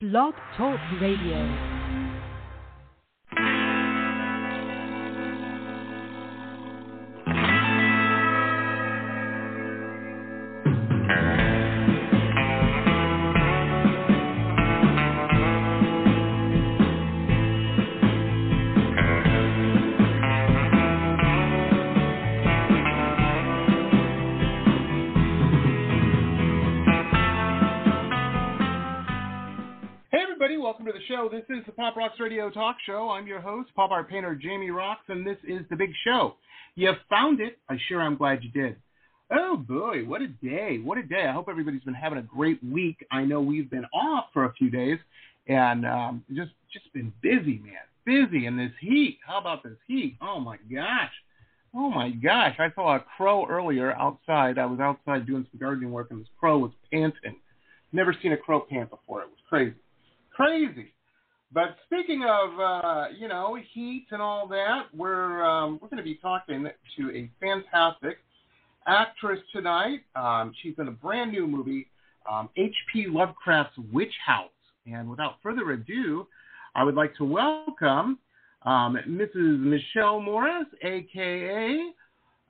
Blog Talk Radio. Show. This is the Pop Rocks Radio Talk Show. I'm your host, pop art painter Jamie Roxx, and this is the big show. You found it. I sure am glad you did. Oh boy, what a day. What a day. I hope everybody's been having a great week. I know we've been off for a few days and um, just just been busy, man. Busy in this heat. How about this heat? Oh my gosh. Oh my gosh. I saw a crow earlier outside. I was outside doing some gardening work and this crow was panting. Never seen a crow pant before. It was crazy crazy. But speaking of, uh, you know, heat and all that, we're um, we're going to be talking to a fantastic actress tonight. Um, she's in a brand new movie, um, H.P. Lovecraft's Witch House. And without further ado, I would like to welcome um, Mrs. Michelle Morris, aka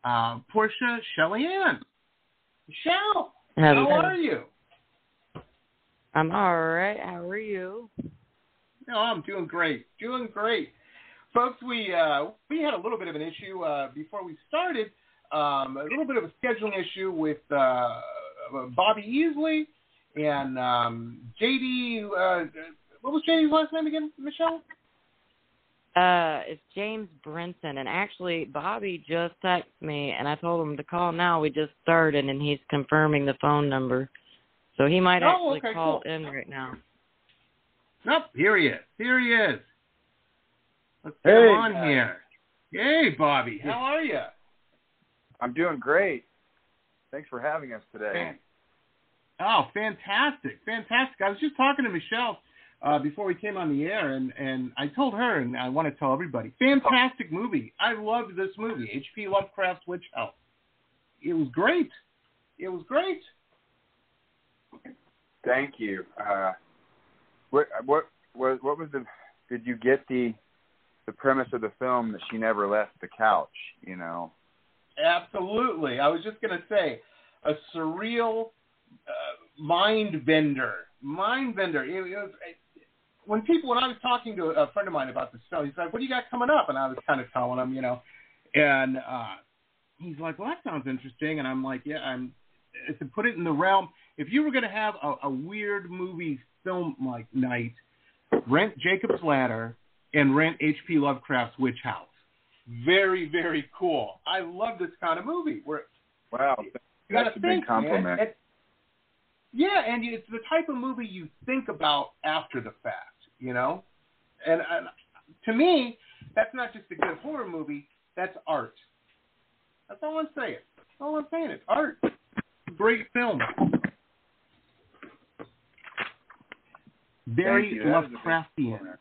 uh, Portia Chellelynn. Michelle, how Hello. are you? I'm all right. How are you? No, I'm doing great. Doing great. Folks, we uh, we had a little bit of an issue uh, before we started. Um, a little bit of a scheduling issue with uh, Bobby Easley and um, JD. Uh, what was JD's last name again, Michelle? Uh, it's James Brinson, and actually, Bobby just texted me, and I told him to call now. We just started, and he's confirming the phone number, so he might Oh, actually okay, call cool. in right now. Nope, here he is. Here he is. Let's get Hey, him on guys. here. Hey, Bobby. How are you? I'm doing great. Thanks for having us today. Oh, fantastic, fantastic! I was just talking to Michelle uh, before we came on the air, and and I told her, and I want to tell everybody, fantastic movie. I loved this movie, H.P. Lovecraft's Witch House. It was great. It was great. Thank you. Uh, what what what what was the? Did you get the the premise of the film that she never left the couch? You know. Absolutely. I was just gonna say, a surreal uh, mind bender. Mind bender. It, it was, when people, when I was talking to a friend of mine about this film, he's like, "What do you got coming up?" And I was kind of telling him, you know, and uh, he's like, "Well, that sounds interesting." And I'm like, "Yeah, I'm." To put it in the realm, if you were going to have a, a weird movie film like night, rent Jacob's Ladder and rent H.P. Lovecraft's Witch House. Very, very cool. I love this kind of movie where Wow, you got that's to a think, big compliment. man. Yeah, and it's the type of movie you think about after the fact, you know. And, and to me, that's not just a good horror movie. That's art. That's all I'm saying. That's all I'm saying. It's art. Great film. Very Thank you. That was a big Lovecraftian.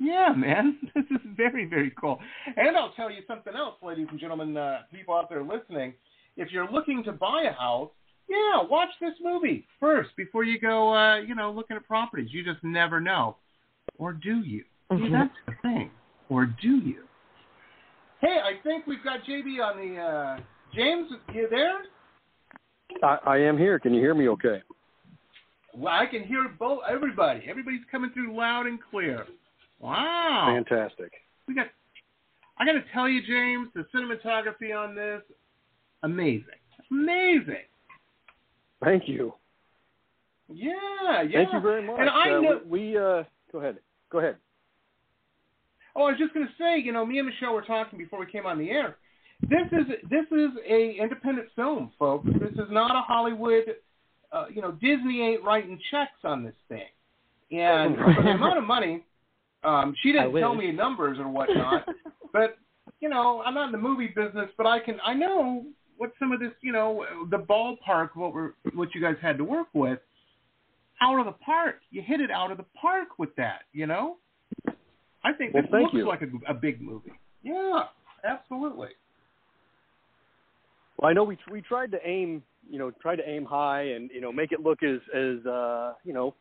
Yeah, man, this is very, very cool. And I'll tell you something else, ladies and gentlemen, uh, people out there listening. If you're looking to buy a house, yeah, watch this movie first before you go, uh, you know, looking at properties. You just never know. Or do you? See, Mhm. that's the thing. Or do you? Hey, I think we've got JB on the. Uh, James, you there? I, I am here. Can you hear me okay? Well, I can hear both. Everybody, everybody's coming through loud and clear. Wow. Fantastic. we got I got to tell you, James, the cinematography on this, amazing, amazing. Thank you. Yeah, yeah. Thank you very much. And I uh, know. we, we uh, go ahead. Go ahead. Oh, I was just going to say, you know, me and Michelle were talking before we came on the air. This is this is a independent film, folks. This is not a Hollywood. Uh, you know, Disney ain't writing checks on this thing, and for the amount of money, um, she didn't tell me numbers or whatnot. but you know, I'm not in the movie business, but I can I know what some of this, you know, the ballpark, what we're what you guys had to work with, out of the park. You hit it out of the park with that, you know. I think Well, this looks you. like a, a big movie. Yeah, absolutely. Well, I know we we tried to aim, you know, tried to aim high and you know make it look as as uh, you know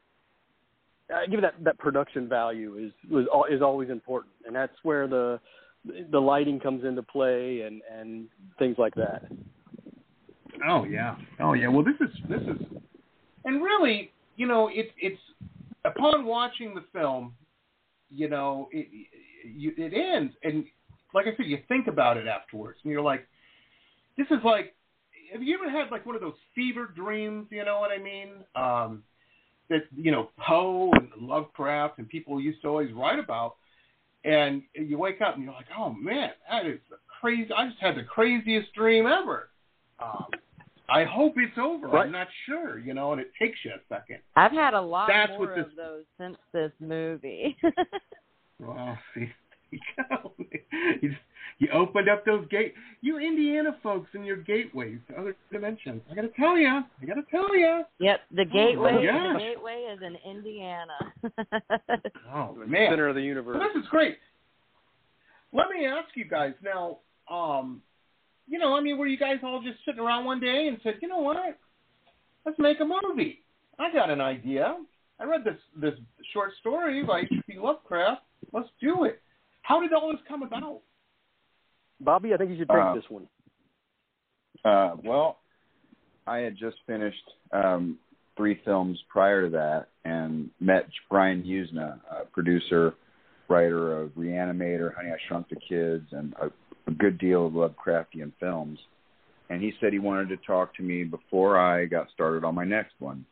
I give it that that production value is was is always important, and that's where the the lighting comes into play and and things like that. Oh yeah. Oh yeah. Well, this is this is, and really, you know, it's it's upon watching the film, you know, it you, it ends, and like I said, you think about it afterwards, and you're like, this is like, have you ever had like one of those fever dreams? You know what I mean? Um, that you know Poe and Lovecraft and people used to always write about, and you wake up and you're like, oh man, that is crazy. I just had the craziest dream ever. Um, I hope it's over. Right. I'm not sure, you know, and it takes you a second. I've had a lot That's more this- of those since this movie. Well, see, you go. you, you opened up those gate. You Indiana folks and your gateways to other dimensions. I gotta tell you. I gotta tell you. yep, the gateway. Oh, gosh. the gateway is in Indiana. Oh The man, center of the universe. Well, this is great. Let me ask you guys now. Um, you know, I mean, were you guys all just sitting around one day and said, you know what? Let's make a movie. I got an idea. I read this this short story by H.P. Lovecraft. Let's do it. How did all this come about? Bobby, I think you should take Uh, this one. Uh, well, I had just finished um, three films prior to that and met Brian Yuzna, a producer, writer of Reanimator, Honey, I Shrunk the Kids, and a, a good deal of Lovecraftian films. And he said he wanted to talk to me before I got started on my next one.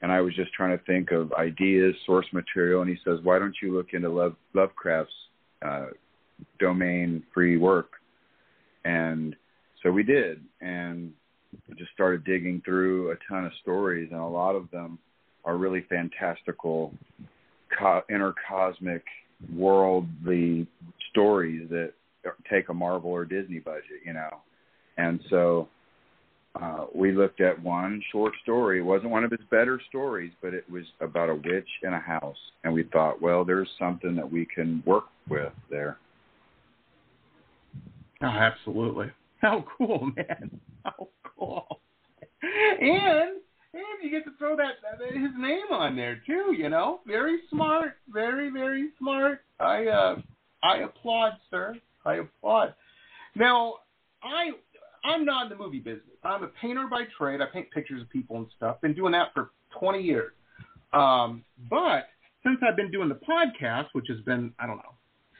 And I was just trying to think of ideas, source material, and he says, "Why don't you look into Love, Lovecraft's uh, domain-free work?" And so we did, and just started digging through a ton of stories, and a lot of them are really fantastical, co- intercosmic, worldly stories that take a Marvel or Disney budget, you know. And so uh, we looked at one short story. It wasn't one of his better stories, but it was about a witch in a house, and we thought, well, there's something that we can work with there. Oh, absolutely. How cool, man. How cool. And and you get to throw that, his name on there too, you know? Very smart, very very smart. I uh I applaud, sir. I applaud. Now, I I'm not in the movie business. I'm a painter by trade. I paint pictures of people and stuff. Been doing that for 20 years. Um, but since I've been doing the podcast, which has been I don't know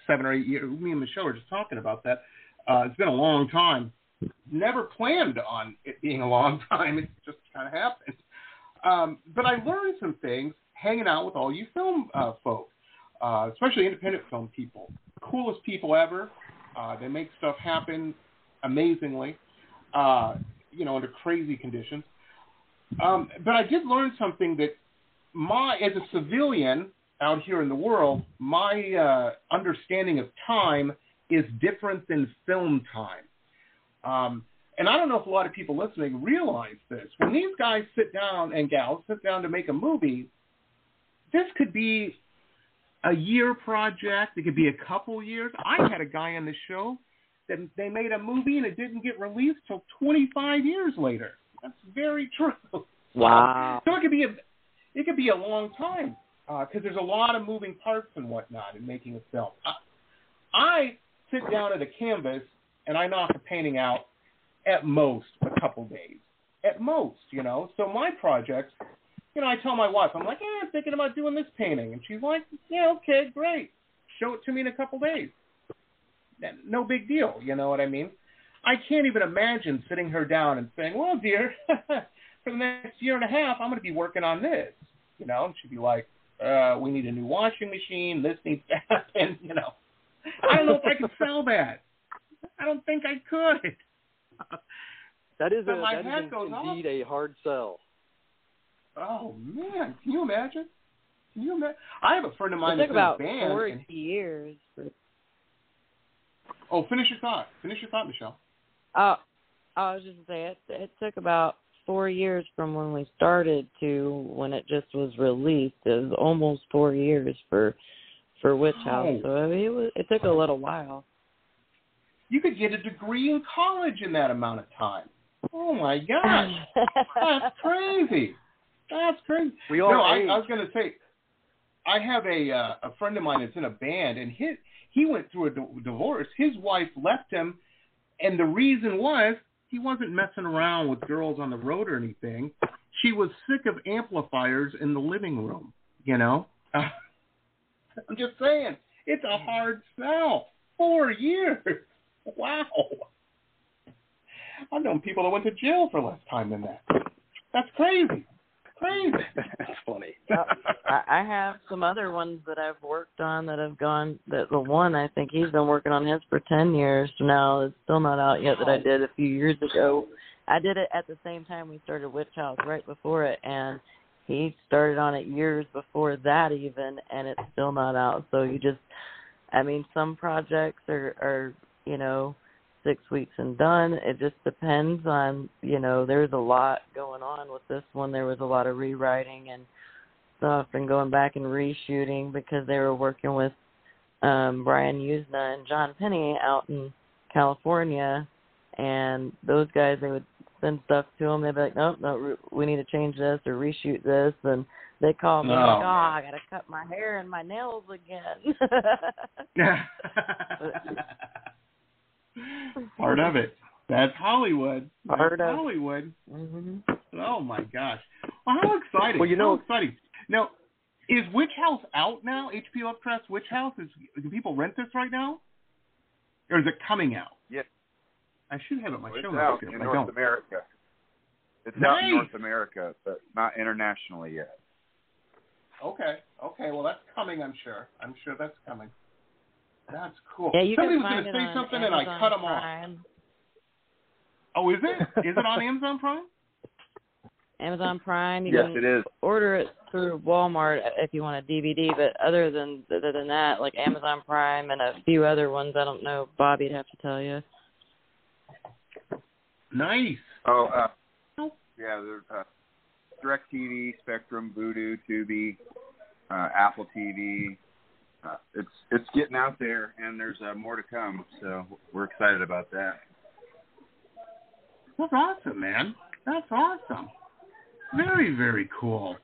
seven or eight years, me and Michelle were just talking about that. Uh, it's been a long time. Never planned on it being a long time. It just kind of happened. Um, but I learned some things hanging out with all you film uh, folks, uh, especially independent film people. Coolest people ever. Uh, they make stuff happen amazingly, uh, you know, under crazy conditions. Um, but I did learn something that my, as a civilian out here in the world, my uh, understanding of time is different than film time. Um, and I don't know if a lot of people listening realize this. When these guys sit down and gals sit down to make a movie, this could be a year project. It could be a couple years. I had a guy on the show that they made a movie and it didn't get released till 25 years later. That's very true. Wow. So it could be a it could be a long time because there's a lot of moving parts and whatnot in making a film. I, I sit down at a canvas and I knock a painting out at most a couple days. At most, you know. So my projects, you know, I tell my wife, I'm like, yeah, I'm thinking about doing this painting, and she's like, yeah, okay, great. Show it to me in a couple days. No big deal, you know what I mean? I can't even imagine sitting her down and saying, well, dear, for the next year and a half, I'm going to be working on this, you know. And she'd be like, uh, we need a new washing machine. This needs to happen, you know. I don't know if I could sell that. I don't think I could. That is, a, my that is head in- goes off. indeed a hard sell. Oh man, can you imagine? Can you imagine? I have a friend of mine It took that's about in a band. forty and- years. For, oh, finish your thought. Finish your thought, Michelle. oh, I was just gonna say it. It took about four years from when we started to when it just was released. It was almost four years for for Witch House. Wow. So I mean, it was. It took a little while. You could get a degree in college in that amount of time. Oh my gosh, that's crazy. That's crazy. We all no, I. I was going to say, I have a uh, a friend of mine that's in a band, and his he went through a d- divorce. His wife left him, and the reason was he wasn't messing around with girls on the road or anything. She was sick of amplifiers in the living room. You know, I'm just saying it's a hard sell. Four years. Wow. I've known people that went to jail for less time than that. That's crazy. Crazy. That's funny. I, I have some other ones that I've worked on that have gone. That the one I think he's been working on his for ten years now. It's still not out yet. That I did a few years ago. I did it at the same time we started Witch House, right before it, and he started on it years before that even, and it's still not out. So you just, I mean, some projects are are you know six weeks and done. It just depends on, you know, there's a lot going on with this one. There was a lot of rewriting and stuff and going back and reshooting because they were working with um Brian Yuzna and John Penney out in California and those guys they would send stuff to them they'd be like nope no we need to change this or reshoot this and they call me No. like oh I gotta cut my hair and my nails again Part of it. That's Hollywood. That's Part of- Hollywood. mhm Oh my gosh. Well, how exciting! Well, you know- how exciting. Now, is Witch House out now? H.P. Lovecraft's Witch House is. Do people rent this right now, or is it coming out? Yes. I should have it in my It's show out notes here. in North don't. America. It's out in North America, but not internationally yet. Okay. Okay. Well, that's coming. I'm sure. I'm sure that's coming. That's cool. Yeah, you Somebody was going to say something Amazon and I cut him off. Oh, is it? Is it on Amazon Prime? Amazon Prime. You Yes, can it is. order it through Walmart if you want a DVD. But other than other than that, like Amazon Prime and a few other ones, I don't know. Bobby'd have to tell you. Nice. Oh, uh, yeah, there's uh, DirecTV, Spectrum, Vudu, Tubi, uh, Apple TV. Uh, it's it's getting out there, and there's uh, more to come. So we're excited about that. That's awesome, man. That's awesome. Very, very cool.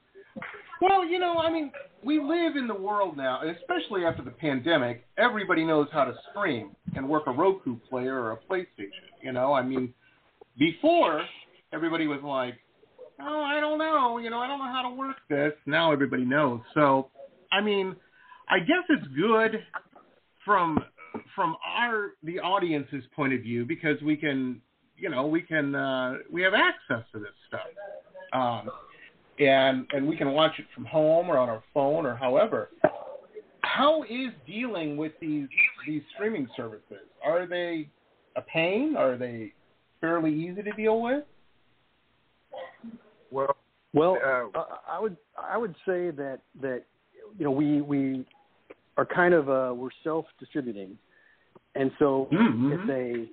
Well, you know, I mean, we live in the world now, and especially after the pandemic, everybody knows how to stream and work a Roku player or a PlayStation. You know, I mean, before everybody was like, "Oh, I don't know, you know, I don't know how to work this." Now everybody knows. So, I mean, I guess it's good from from our the audience's point of view because we can you know we can uh, we have access to this stuff um, and and we can watch it from home or on our phone or however how is dealing with these these streaming services are they a pain are they fairly easy to deal with? Well, Well, Uh, uh, I would I would say that that you know we we are kind of uh, we're self distributing, and so Mhm. it's a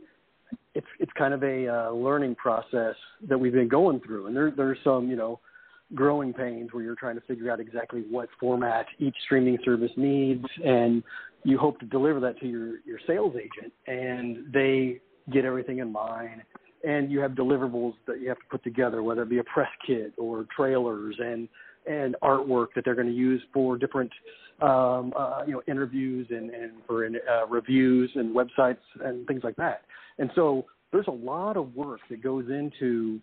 it's it's kind of a uh, learning process that we've been going through, and there there's some you know growing pains where you're trying to figure out exactly what format each streaming service needs, and you hope to deliver that to your your sales agent, and they get everything in line and you have deliverables that you have to put together, whether it be a press kit or trailers and and artwork that they're going to use for different um, uh, you know interviews and and for uh, reviews and websites and things like that. And so there's a lot of work that goes into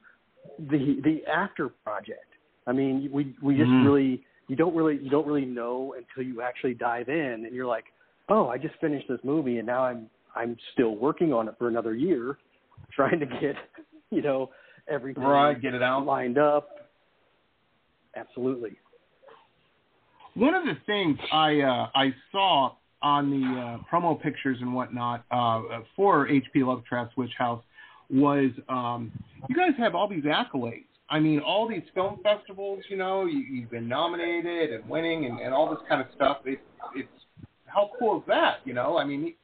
the the after project. I mean, we we just Mhm. really you don't really you don't really know until you actually dive in and you're like, oh, I just finished this movie and now I'm I'm still working on it for another year, trying to get you know everything right get it out lined up. Absolutely. One of the things I uh, I saw on the uh, promo pictures and whatnot uh, for H.P. Lovecraft's Witch House was um, you guys have all these accolades. I mean, all these film festivals. You know, you, you've been nominated and winning and, and all this kind of stuff. It, it's how cool is that? You know, I mean,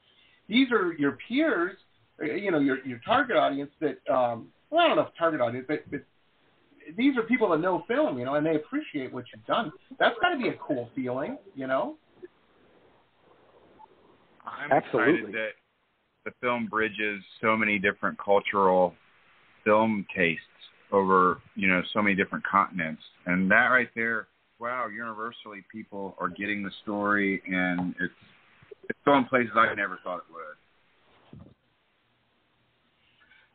these are your peers. uh, You know, your your target audience. That um, well, I don't know if target audience, but, but these are people that know film, you know, and they appreciate what you've done. That's got to be a cool feeling, you know. I'm Absolutely. excited that the film bridges so many different cultural film tastes over, you know, so many different continents. And that right there, wow, universally people are getting the story, and it's it's going places I never thought it would.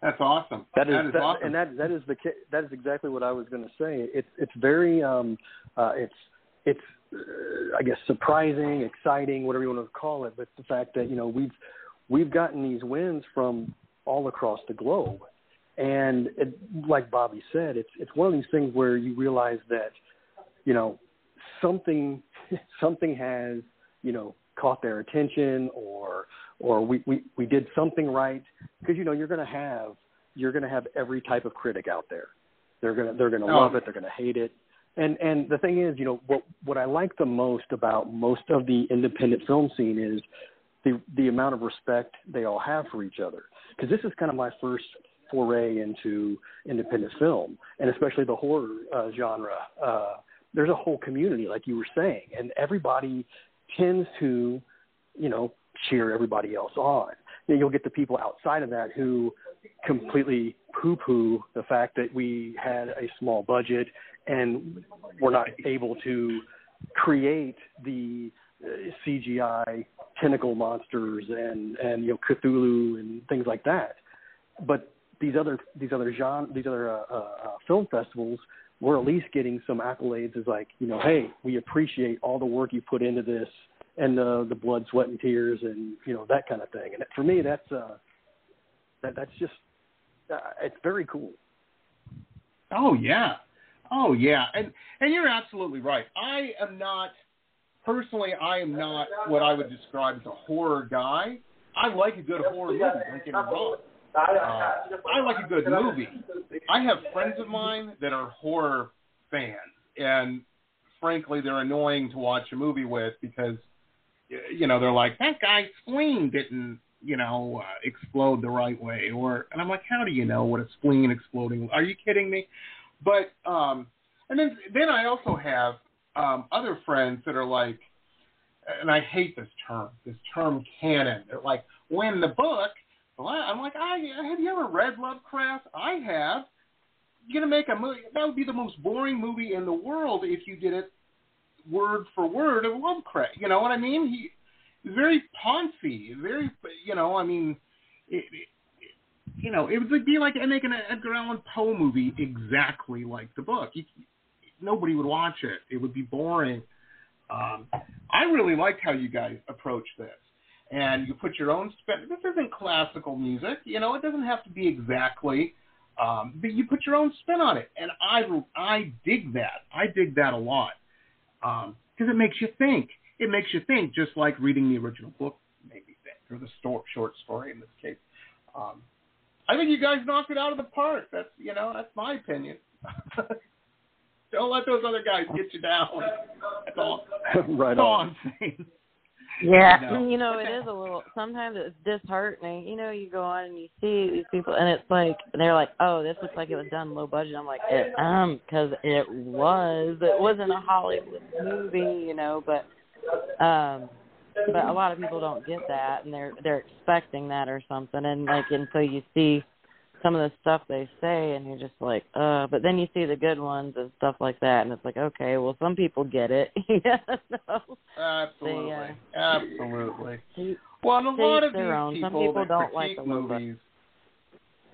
That's awesome. That is, that is that, awesome. and that that is the that is exactly what I was going to say. It's it's very um uh it's it's uh, I guess surprising, exciting, whatever you want to call it, but the fact that you know we've we've gotten these wins from all across the globe, and it, like Bobby said, it's it's one of these things where you realize that you know something something has you know caught their attention or or we we, we did something right. Because you know you're going to have you're going to have every type of critic out there. They're going to they're going to Oh. love it. They're going to hate it. And and the thing is you know what what I like the most about most of the independent film scene is the the amount of respect they all have for each other. Because this is kind of my first foray into independent film and especially the horror uh, genre. Uh there's a whole community like you were saying and everybody tends to you know cheer everybody else on then you'll get the people outside of that who completely poo poo the fact that we had a small budget and we're not able to create the uh, CGI tentacle monsters and and you know Cthulhu and things like that. But these other these other genre these other uh, uh, uh, film festivals, we're at least getting some accolades as like you know, hey, we appreciate all the work you put into this and the the blood, sweat, and tears and you know that kind of thing. And for me, that's uh that that's just uh, it's very cool. Oh yeah, oh yeah, and and you're absolutely right. I am not personally. I am not what I would describe as a horror guy. I like a good horror movie. Don't get. Uh, I like a good movie. I have friends of mine that are horror fans, and frankly, they're annoying to watch a movie with because you know they're like that guy's spleen didn't you know uh, explode the right way, or and I'm like, how do you know what a spleen exploding? Are you kidding me? But um, and then then I also have um, other friends that are like, and I hate this term, this term canon. They're like, when the book. Well, I'm like, I have you ever read Lovecraft? I have. You're gonna make a movie. That would be the most boring movie in the world if you did it word for word of Lovecraft. You know what I mean? He very poncy, very, you know, I mean, it, it, you know, it would be like making an Edgar Allan Poe movie exactly like the book. You, nobody would watch it. It would be boring. Um, I really liked how you guys approached this. And you put your own spin. This isn't classical music, you know. It doesn't have to be exactly, um, but you put your own spin on it, and I I dig that. I dig that a lot because it makes you think. It makes you think, just like reading the original book made me think, or the sto- short story in this case. Um, I think you guys knocked it out of the park. That's you know that's my opinion. Don't let those other guys get you down. That's all. right That's all on. I'm saying. Yeah, I know. you know it is a little. Sometimes it's disheartening. You know, you go on and you see these people, and it's like they're like, "Oh, this looks like it was done low budget." I'm like, it, "Um, because it was. It wasn't a Hollywood movie, you know." But, um, but a lot of people don't get that, and they're they're expecting that or something, and like, and so you see some of the stuff they say, and you're just like, "Uh," but then you see the good ones and stuff like that, and it's like, okay, well, some people get it, you know. Absolutely, They, absolutely. They- Well, and a lot of these own. people, Some people that don't like the movies,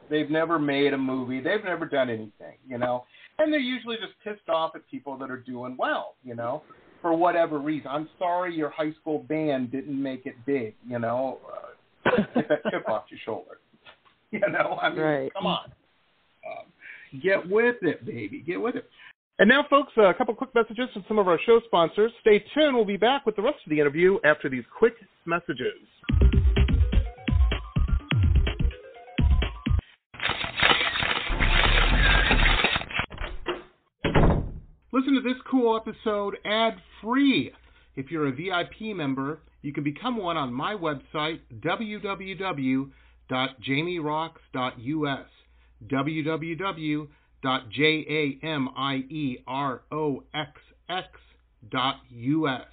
they've never made a movie. They've never done anything, you know. And they're usually just pissed off at people that are doing well, you know, for whatever reason. I'm sorry your high school band didn't make it big, you know. Uh, get that chip off your shoulder. You know, I mean, Right. come on. Um, get with it, baby. Get with it. And now, folks, a couple quick messages from some of our show sponsors. Stay tuned. We'll be back with the rest of the interview after these quick messages. Listen to this cool episode ad free. If you're a VIP member, you can become one on my website, www.jamierocks.us, www.jamieroxx.us.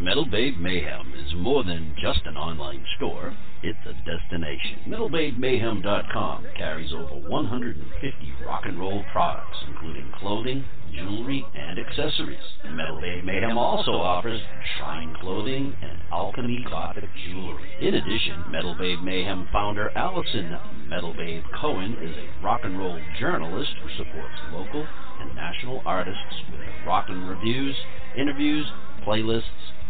Metal Babe Mayhem more than just an online store, it's a destination. MetalBabeMayhem.com carries over 150 rock and roll products, including clothing, jewelry, and accessories. Metal Babe Mayhem also offers shrine clothing and alchemy gothic jewelry. In addition, Metal Babe Mayhem founder Allison Metal Babe Cohen is a rock and roll journalist who supports local and national artists with rock and reviews, interviews, playlists,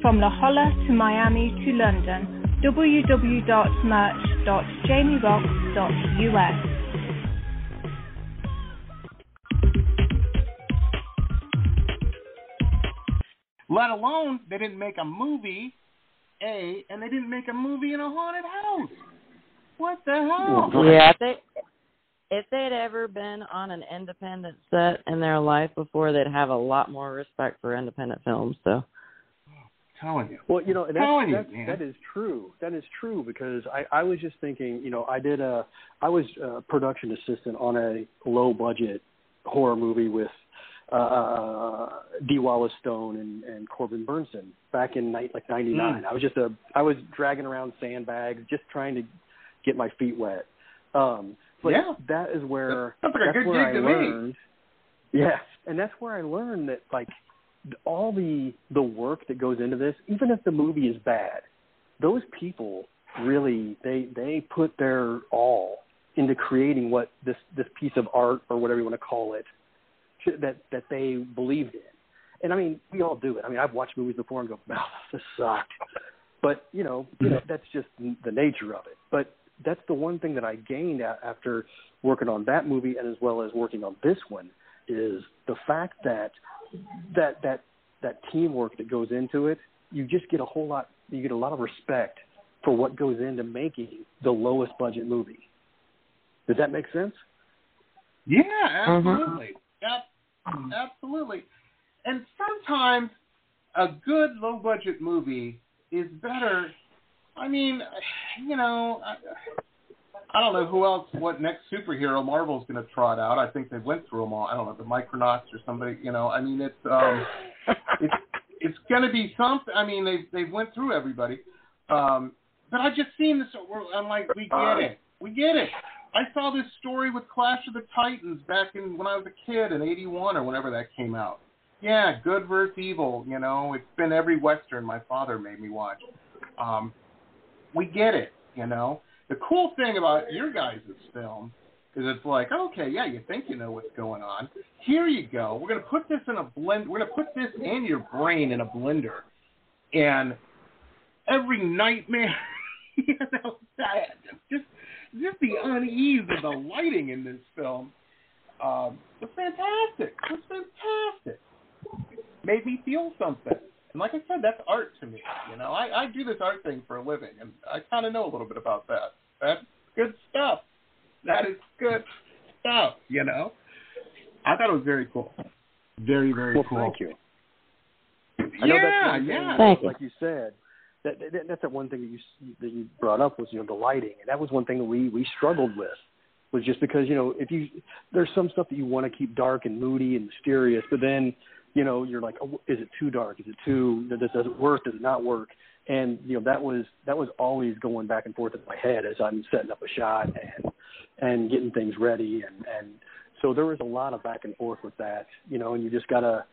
from La Jolla to Miami to London, www.merch.jamieroxx.us. Let alone they didn't make a movie, A, and they didn't make a movie in a haunted house. What the hell? Yeah, if they if they'd ever been on an independent set in their life before, they'd have a lot more respect for independent films. So telling you. Well, you know, that's, that's, you, that is true. That is true because I, I was just thinking, you know, I did a, I was a production assistant on a low budget horror movie with uh, Dee Wallace Stone and, and Corbin Bernsen back in night like '99. Mm. I was just a, I was dragging around sandbags, just trying to get my feet wet. Um, but Yeah. that is where That's like a that's good where gig I to me. learned. Yeah, and that's where I learned that like all the the work that goes into this, even if the movie is bad, those people really they they put their all into creating what this this piece of art or whatever you want to call it that that they believed in. And I mean, we all do it. I mean, I've watched movies before and go, "Wow, this sucked," but you know, you know, mm-hmm. that's just the nature of it. But that's the one thing that I gained after working on that movie and as well as working on this one is the fact that that that that teamwork that goes into it, you just get a whole lot you get a lot of respect for what goes into making the lowest budget movie. Does that make sense? Yeah, mm-hmm. absolutely. Yep, absolutely. And sometimes a good low budget movie is better. I mean, you know, I- don't know who else, what next superhero Marvel's going to trot out. I think they went through them all. I don't know the Micronauts or somebody. You know, I mean, it's um, it's it's going to be something. I mean, they they went through everybody. Um, but I just seen this. I'm like, we get it. We get it. I saw this story with Clash of the Titans back in when I was a kid in '81 or whenever that came out. Yeah, good versus evil. You know, it's been every western my father made me watch. Um, we get it. You know, the cool thing about your guys' film is it's like, okay, yeah, you think you know what's going on. Here you go. We're gonna put this in a blend. We're gonna put this in your brain in a blender, and every nightmare. you know, just just the unease of the lighting in this film um, was fantastic. It's fantastic. Made me feel something. And like I said, that's art to me. You know, I, I do this art thing for a living, and I kind of know a little bit about that. That's good stuff. That is good stuff. You know, I thought it was very cool. Very, very well, cool. Thank you. Yeah, I know that's thing, yeah. Thank you. like you said, that, that that's that one thing that you that you brought up was you know the lighting, and that was one thing that we we struggled with was just because you know if you there's some stuff that you want to keep dark and moody and mysterious, but then you know you're like, oh, is it too dark? Is it too does does it work? Does it not work? And you know that was that was always going back and forth in my head as I'm setting up a shot and and getting things ready and and so there was a lot of back and forth with that, you know, and you just gotta,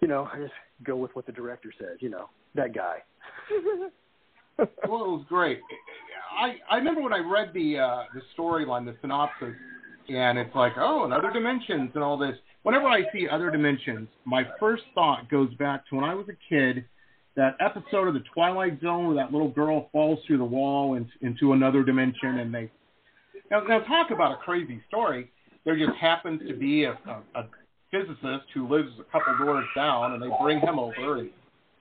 you know, just go with what the director says, you know, that guy. well, it was great. I I remember when I read the uh, the storyline, the synopsis, and it's like, oh, and other dimensions and all this. Whenever I see other dimensions, my first thought goes back to when I was a kid. That episode of the Twilight Zone where that little girl falls through the wall and, into another dimension, and they now, now talk about a crazy story. There just happens to be a, a, a physicist who lives a couple doors down, and they bring him over, and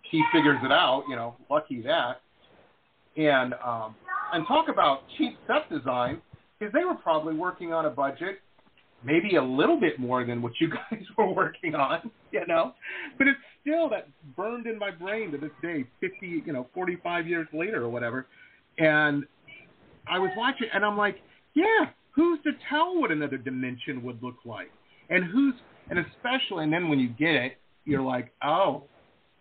he figures it out. You know, lucky that. And um, and talk about cheap set design, because they were probably working on a budget, maybe a little bit more than what you guys were working on. You know, but it's still that burned in my brain to this day, fifty, you know, forty-five years later or whatever. And I was watching, and I'm like, yeah, who's to tell what another dimension would look like? And who's, and especially, and then when you get it, you're like, oh,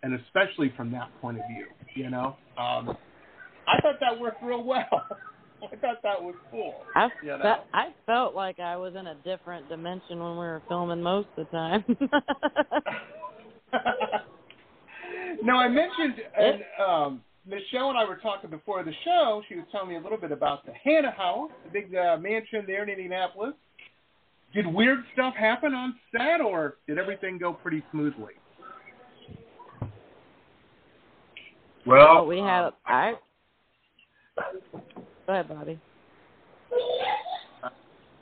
and especially from that point of view, you know. Um, I thought that worked real well. I thought that was cool. I you know? fe- I felt like I was in a different dimension when we were filming most of the time. no, I mentioned, and um, Michelle and I were talking before the show. She was telling me a little bit about the Hannah House, the big uh, mansion there in Indianapolis. Did weird stuff happen on set, or did everything go pretty smoothly? well, we had I. Go ahead, Bobby.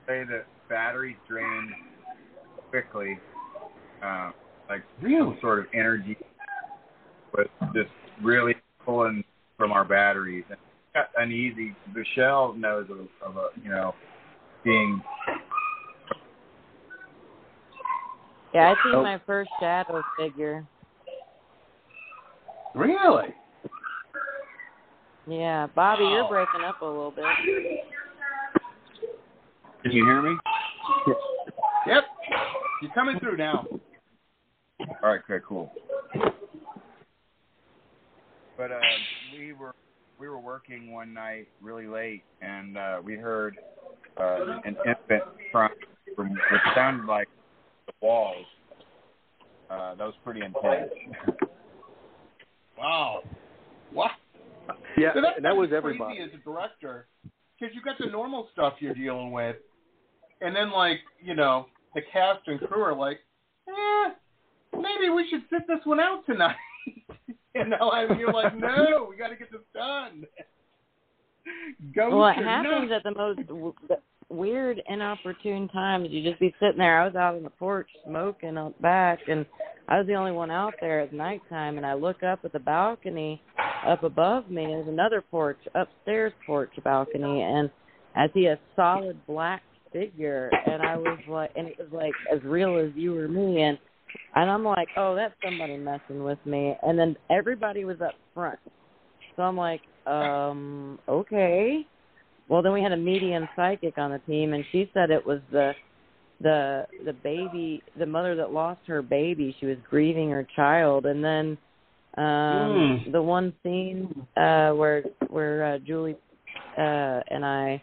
say that batteries drain quickly, uh, like Really? some sort of energy was just really pulling from our batteries. And it got uneasy. Michelle knows of, of a, you know, being Yeah, I seen Oh. my first shadow figure. Really? Yeah, Bobby, you're breaking up a little bit. Can you hear me? Yep. You're coming through now. All right, okay, cool. But uh, we were we were working one night really late, and uh, we heard uh, an infant crying from what sounded like the walls. Uh, that was pretty intense. Wow. Wow. Yeah, So that's and that was crazy everybody. as a director, because you got the normal stuff you're dealing with, and then like you know the cast and crew are like, eh, maybe we should sit this one out tonight. you know, I mean, you're like, no, we got to get this done. Go. Well, it happens nuts. at the most w- the weird, inopportune times. You just be sitting there. I was out on the porch smoking out back, and I was the only one out there at nighttime. And I look up at the balcony up above me. is another porch, upstairs porch balcony, and I see a solid black figure. And I was like, and it was like as real as you or me. And and I'm like, oh, that's somebody messing with me. And then everybody was up front. So I'm like, um, okay. well, then we had a medium psychic on the team, and she said it was the the the baby, the mother that lost her baby. She was grieving her child, and then um Mm. the one scene uh where where uh, Julie uh and I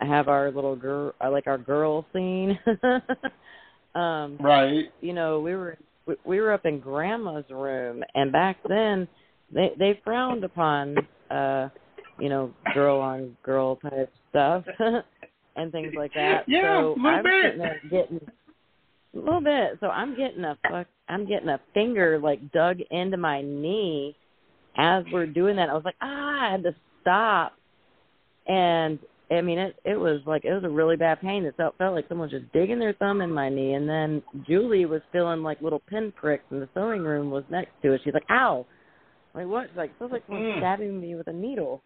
have our little girl, uh, like our girl scene. um Right. you know, we were we- we were up in grandma's room and back then they they frowned upon uh you know, girl on girl type stuff and things like that. Yeah, so a little I'm bit. sitting there getting a little bit. So I'm getting a fuck I'm getting a finger like dug into my knee as we're doing that. I was like, ah, I had to stop. And I mean, it it was like it was a really bad pain. It felt felt like someone was just digging their thumb in my knee, and then Julie was feeling like little pinpricks, and the sewing room was next to it. She's like, "Ow!" I'm like what? Like feels like someone Mm. stabbing me with a needle.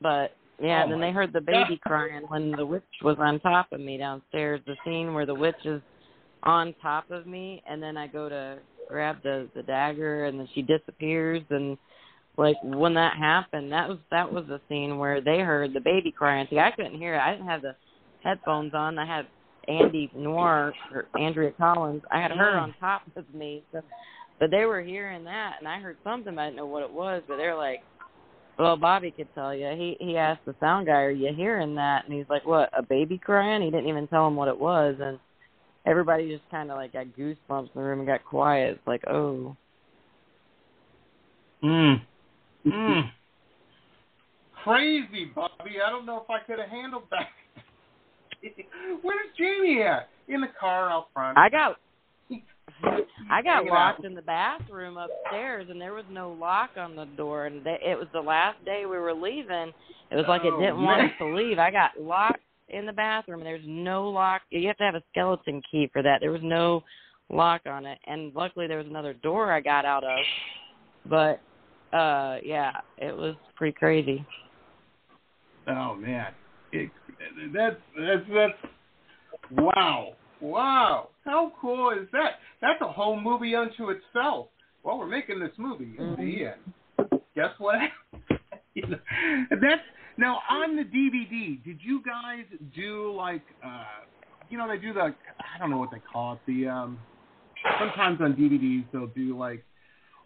But yeah, Oh then they heard the baby crying when the witch was on top of me downstairs. The scene where the witch is on top of me, and then I go to grab the the dagger, and then she disappears, and like when that happened, that was that was the scene where they heard the baby crying. See, I couldn't hear it. I didn't have the headphones on. I had Andy Noir or Andrea Collins. I had her Mm. on top of me. So, but they were hearing that, and I heard something. But I didn't know what it was. But they're like, "Well, Bobby could tell you." He he asked the sound guy, "Are you hearing that?" And he's like, "What? A baby crying?" He didn't even tell him what it was, and everybody just kind of like got goosebumps in the room and got quiet. It's like, oh. Mm. Mm. Crazy, Bobby. I don't know if I could have handled that. Where's Jamie at? In the car out front. I got I got locked in the bathroom upstairs, and there was no lock on the door. And they, it was the last day we were leaving. It was like it Oh, didn't want us to leave. I got locked in the bathroom, and there's no lock. You have to have a skeleton key for that. There was no lock on it, and luckily there was another door I got out of. But uh yeah, it was pretty crazy. Oh man, it, that's that's that's wow, wow. How cool is that? That's a whole movie unto itself. Well, we're making this movie, see, and guess what? you know, that's now on the DVD. Did you guys do like, uh you know, they do the I don't know what they call it. The um sometimes on DVDs they'll do like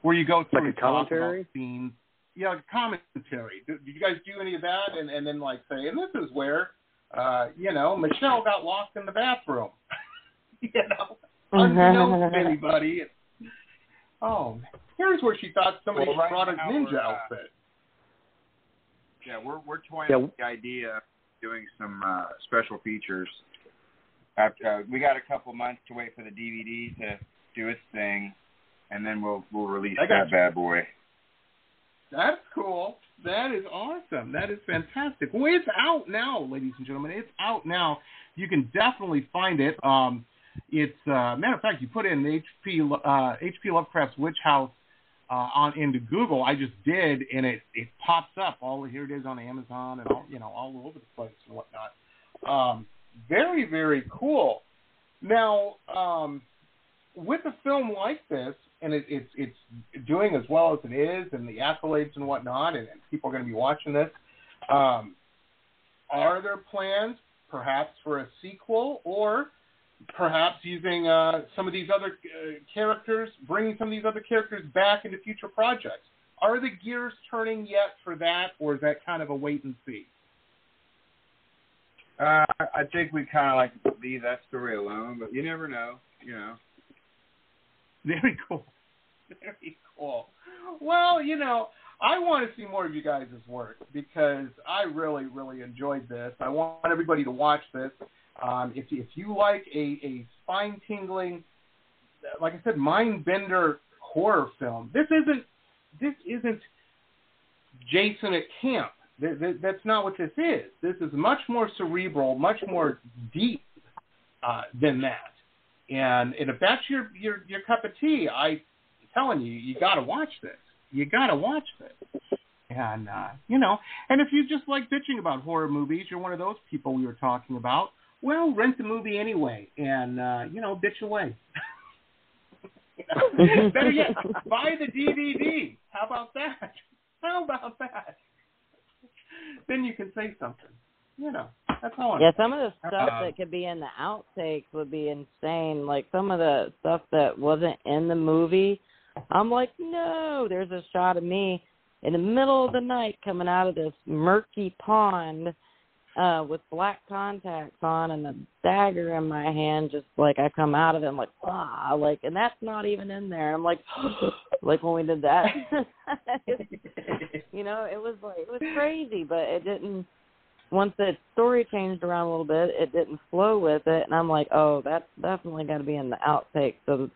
where you go through Like a and talk commentary? about scenes. Yeah, like commentary. Did, did you guys do any of that? And and then like say, and this is where, uh, you know, Michelle got locked in the bathroom. you know, unbeknownst to anybody. Oh, here's where she thought somebody Well, right brought a ninja we're, uh, outfit. Yeah, we're we're toying Yeah. with the idea of doing some uh, special features. After uh, we got a couple months to wait for the DVD to do its thing, and then we'll we'll release that you. bad boy. That's cool. That is awesome. That is fantastic. Well, it's out now, ladies and gentlemen. It's out now. You can definitely find it. Um, it's uh, matter of fact, you put in HP uh, HP Lovecraft's Witch House uh, on into Google. I just did, and it it pops up. All here it is on Amazon and all you know all over the place and whatnot. Um, very very cool. Now, um, with a film like this, and it, it's it's doing as well as it is, and the accolades and whatnot, and, and people are going to be watching this. Um, are there plans, perhaps, for a sequel, or perhaps using uh, some of these other uh, characters, bringing some of these other characters back into future projects? Are the gears turning yet for that, or is that kind of a wait and see? Uh, I think we kind of like leave that story alone, but you never know. You know. Very cool. Very cool. Well, you know, I want to see more of you guys' work because I really, really enjoyed this. I want everybody to watch this. Um, if if you like a, a spine tingling, like I said, mind bender horror film, this isn't this isn't Jason at camp. Th- th- That's not what this is. This is much more cerebral, much more deep uh, than that. And, and if that's your, your your cup of tea, I'm telling you, you got to watch this. You got to watch this. And uh, you know, and if you just like bitching about horror movies, you're one of those people we were talking about. Well, rent the movie anyway, and uh, you know, bitch away. You know? Better yet, buy the DVD. How about that? How about that? then you can say something. You know, that's all. I'm Yeah, some of the stuff Uh, that could be in the outtakes would be insane. Like some of the stuff that wasn't in the movie, I'm like, no. There's a shot of me in the middle of the night coming out of this murky pond uh with black contacts on and a dagger in my hand just like I come out of it I'm like ah like and that's not even in there. I'm like like when we did that you know it was like it was crazy but it didn't once the story changed around a little bit it didn't flow with it and I'm like oh that's definitely got to be in the outtake so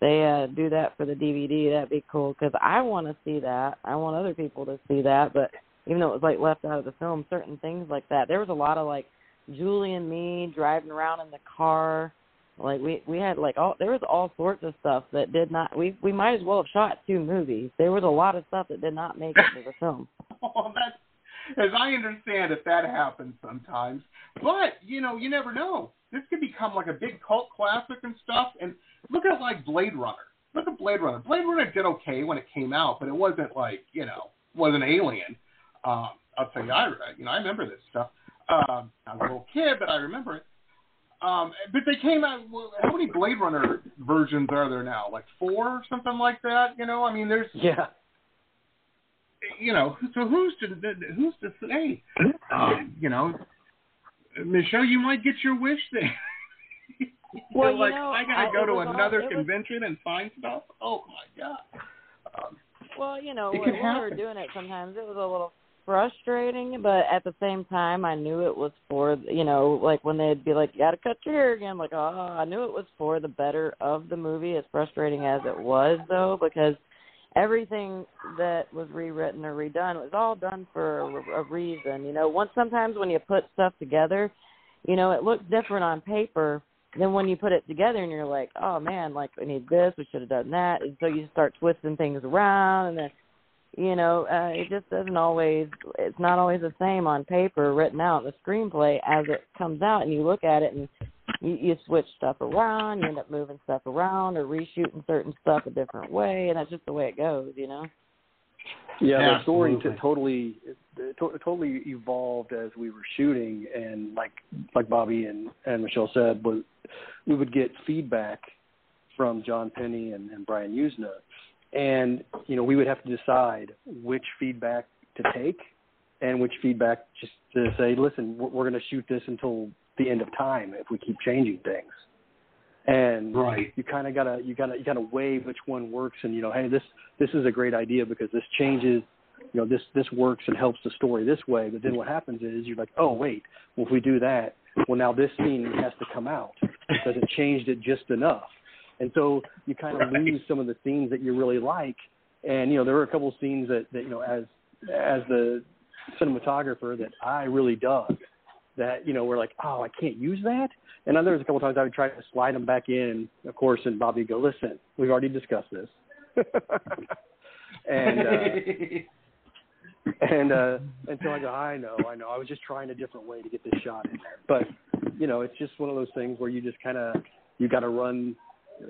they uh do that for the DVD that'd be cool cuz I want to see that. I want other people to see that but even though it was like left out of the film, certain things like that. There was a lot of like Julie and me driving around in the car. Like we we had like all there was all sorts of stuff that did not we we might as well have shot two movies. There was a lot of stuff that did not make it to the film. that's as I understand it, that happens sometimes. But you know, you never know. This could become like a big cult classic and stuff. And look at like Blade Runner. Look at Blade Runner. Blade Runner did okay when it came out, but it wasn't like you know wasn't Alien. Um, I'll tell you, I you know I remember this stuff. Um, I was a little kid, but I remember it. Um, but they came out. How many Blade Runner versions are there now? Like four or something like that. You know, I mean, there's Yeah. you know, so who's to who's to say? Um, you know, Michelle, you might get your wish there. Well, You're you like know, I gotta I- go to all- another was- convention and find stuff. Oh my god. Um, Well, you know, when, we were doing it sometimes it was a little frustrating, but at the same time I knew it was for you know, like when they'd be like, You gotta cut your hair again, like, oh I knew it was for the better of the movie, as frustrating as it was though, because everything that was rewritten or redone was all done for a, a reason. You know, once sometimes when you put stuff together, you know, it looks different on paper than when you put it together and you're like, oh man, like we need this, we should have done that, and so you start twisting things around, and then, you know, uh, it just doesn't always, it's not always the same on paper written out the screenplay as it comes out, and you look at it and you, you switch stuff around, you end up moving stuff around or reshooting certain stuff a different way, and that's just the way it goes, you know. Yeah, the story Absolutely. t- totally it to- totally evolved as we were shooting, and like like Bobby and and Michelle said, was we would get feedback from John Penney and, and Brian Yuzna, and you know we would have to decide which feedback to take and which feedback just to say, listen, we're, going to shoot this until the end of time if we keep changing things. And Right. you kind of gotta you gotta you gotta weigh which one works, and you know, hey, this this is a great idea because this changes, you know, this this works and helps the story this way. But then what happens is you're like, oh wait, well if we do that, well now this scene has to come out because it changed it just enough, and so you kind of Right. lose some of the scenes that you really like. And you know, there were a couple of scenes that that you know, as as the cinematographer, that I really dug. That you know, we're like, oh, I can't use that. And then there was a couple times I would try to slide them back in, of course, and Bobby would go, listen, we've already discussed this. and uh, and uh, and so I go, I know, I know. I was just trying a different way to get this shot in there. But you know, it's just one of those things where you just kind of you got to run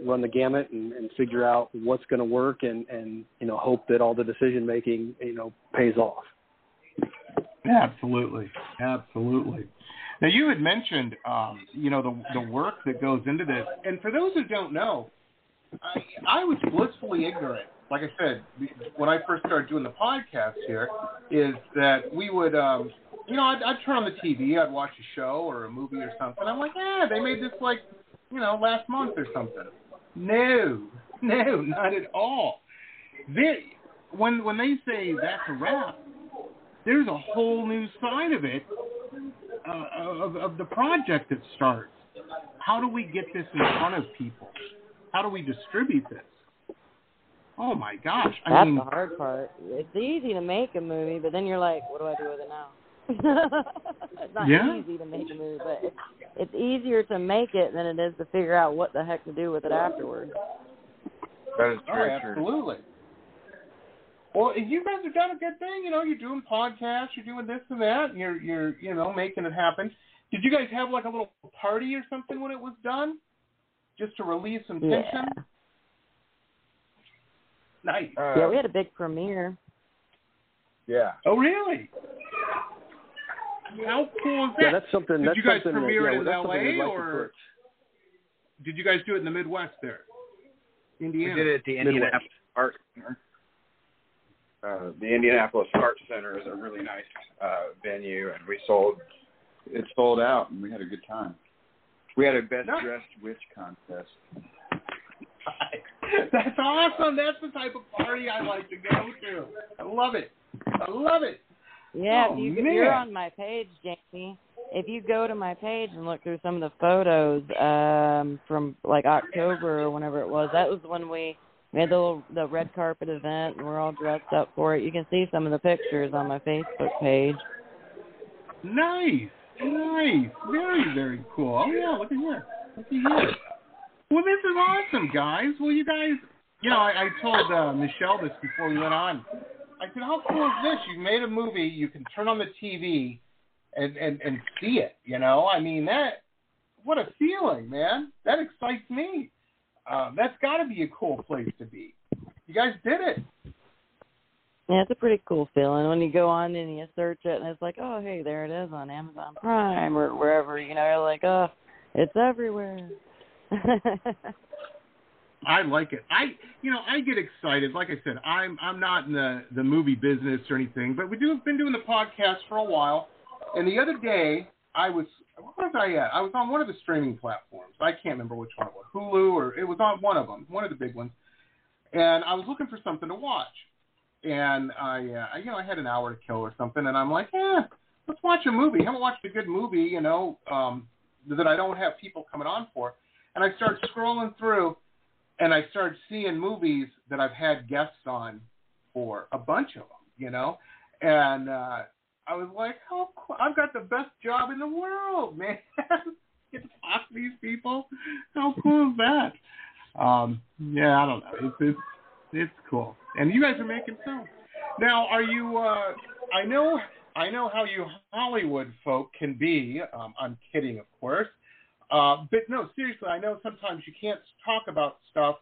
run the gamut and, and figure out what's going to work and and you know hope that all the decision making you know pays off. Absolutely, absolutely. Now you had mentioned, um, you know, the the work that goes into this, and for those who don't know, I, I was blissfully ignorant. Like I said, when I first started doing the podcast here, is that we would, um, you know, I'd, I'd turn on the TV, I'd watch a show or a movie or something. I'm like, yeah, they made this like, you know, last month or something. No, no, not at all. They, when when they say that's a wrap, there's a whole new side of it uh, of, of the project that starts. How do we get this in front of people? How do we distribute this? Oh my gosh! I That's mean, the hard part. It's easy to make a movie, but then you're like, what do I do with it now? it's not Yeah. easy to make a movie, but it's, it's easier to make it than it is to figure out what the heck to do with it afterwards. That is oh, true. absolutely. Well, you guys have done a good thing. You know, you're doing podcasts, you're doing this and that, and you're you're you know making it happen. Did you guys have like a little party or something when it was done, just to relieve some Yeah. tension? Nice. Uh, yeah, we had a big premiere. Yeah. Oh, really? How cool is that? Yeah, that's something. Did that's you guys something premiere that, it yeah, in we'd LA like to or did you guys do it in the Midwest there? Indiana. We did it at the Indianapolis Art Center. Uh, the Indianapolis Art Center is a really nice uh, venue, and we sold. It sold out, and we had a good time. We had a best Nice. dressed witch contest. That's awesome. That's the type of party I like to go to. I love it. I love it. Yeah, Oh, if, you, you're on my page, Jamie, if you go to my page and look through some of the photos um from like October or whenever it was, that was when we we had the little the red carpet event and we're all dressed up for it. You can see some of the pictures on my Facebook page. Nice. Nice. Very, very cool. Oh yeah, look at here. Look at here. Well, this is awesome, guys. Well, you guys, you know, I, I told uh, Michelle this before we went on. I said, how cool is this? You made a movie. You can turn on the TV and and and see it. You know, I mean that. What a feeling, man. That excites me. Uh, that's got to be a cool place to be. You guys did it. Yeah, it's a pretty cool feeling when you go on and you search it and it's like, oh hey, there it is on Amazon Prime or wherever. You know, you're like, oh, it's everywhere. I like it. I, you know, I get excited. Like I said, I'm I'm not in the the movie business or anything, but we do have been doing the podcast for a while. And the other day, I was where was I at? I was on one of the streaming platforms. I can't remember which one it was, Hulu or it was on one of them, one of the big ones. And I was looking for something to watch. And I, uh, you know, I had an hour to kill or something, and I'm like, eh, let's watch a movie. I haven't watched a good movie, you know, um, that I don't have people coming on for. And I start scrolling through, and I started seeing movies that I've had guests on for a bunch of them, you know, and uh, I was like, "Oh. I've got the best job in the world, man! Get to talk to these people. How cool is that?" Um, yeah, I don't know. It's it's it's cool, and you guys are making films now. Are you? Uh, I know. I know how you Hollywood folk can be. Um, I'm kidding, of course. Uh, but no, seriously, I know sometimes you can't talk about stuff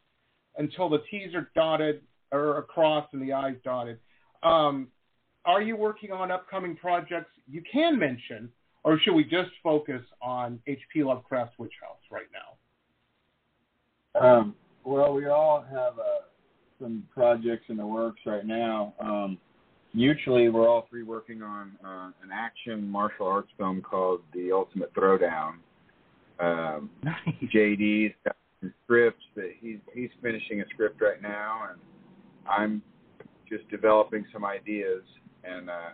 until the T's are dotted or across and the I's dotted. Um, are you working on upcoming projects you can mention, or should we just focus on H.P. Lovecraft's Witch House right now? Um, well, we all have uh, some projects in the works right now. Um, mutually, we're all three working on uh, an action martial arts film called The Ultimate Throwdown. Um, JD's got scripts that he's he's finishing a script right now, and I'm just developing some ideas, and uh,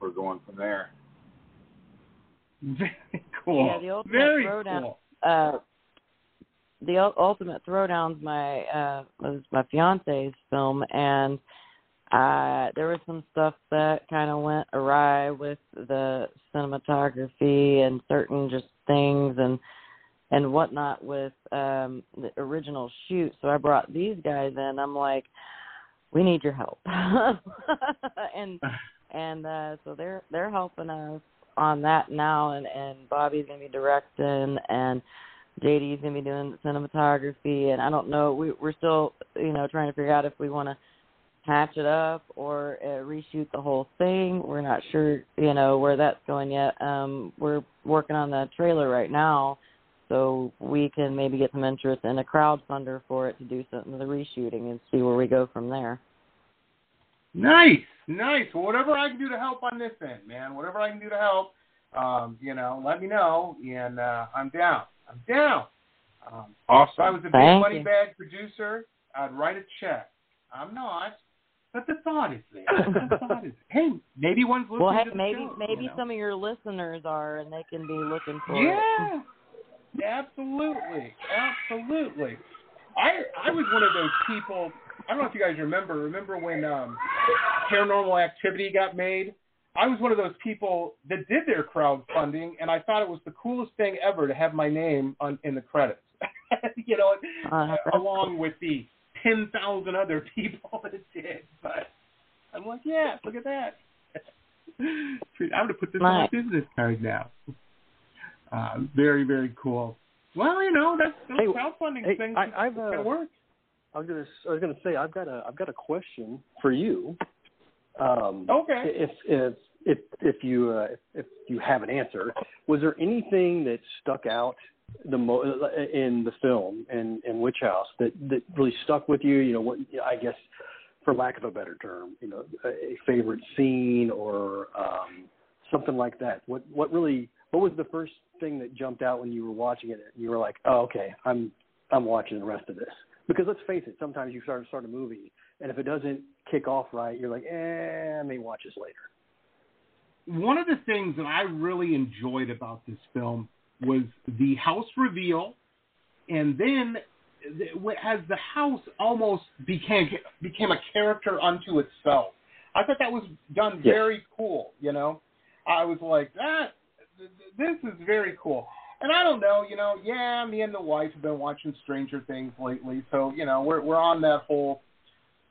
we're going from there. Very cool. Yeah, the ultimate Very throwdown. cool. Uh, the ul- ultimate throwdown's my uh was my fiance's film, and uh there was some stuff that kind of went awry with the cinematography and certain just things and and whatnot with um the original shoot. So I brought these guys in. I'm like, we need your help, and and uh so they're they're helping us on that now and and Bobby's gonna be directing and JD's gonna be doing the cinematography and I don't know we we're still you know trying to figure out if we want to patch it up or uh, reshoot the whole thing we're not sure you know where that's going yet um we're working on the trailer right now so we can maybe get some interest in a crowdfunder for it to do some of the reshooting and see where we go from there Nice, nice. Well, whatever I can do to help on this end, man. Whatever I can do to help, um, you know, let me know, and uh, I'm down. I'm down. Um, Awesome. If I was a big Thank money you. bag producer, I'd write a check. I'm not, but the thought is there. the thought is, hey, maybe one's listening well hey, maybe show, maybe you know? some of your listeners are and they can be looking for it Yeah, absolutely, absolutely. I I was one of those people. I don't know if you guys remember. Remember when um, Paranormal Activity got made? I was one of those people that did their crowdfunding, and I thought it was the coolest thing ever to have my name on in the credits. you know, Uh, along with the ten thousand other people that did. But I'm like, yeah, look at that. I'm gonna put this on my business card now. Uh, very, very cool. Well, you know, that's those Hey, crowdfunding hey, things I- I've, uh, work. I was gonna I was gonna say I've got a I've got a question for you. Um, okay. If if if if you uh, if you have an answer, was there anything that stuck out the mo- in the film and in Witch House that that really stuck with you? You know, what I guess, for lack of a better term, you know, a favorite scene or um, something like that. What what really what was the first thing that jumped out when you were watching it? You were like, oh, okay, I'm I'm watching the rest of this. Because let's face it, sometimes you start start a movie, and if it doesn't kick off right, you're like, eh, I may watch this later. One of the things that I really enjoyed about this film was the house reveal, and then as the house almost became became a character unto itself. I thought that was done Yes. very cool. You know, I was like, that this is very cool. And I don't know, you know, yeah, me and the wife have been watching Stranger Things lately, so you know, we're we're on that whole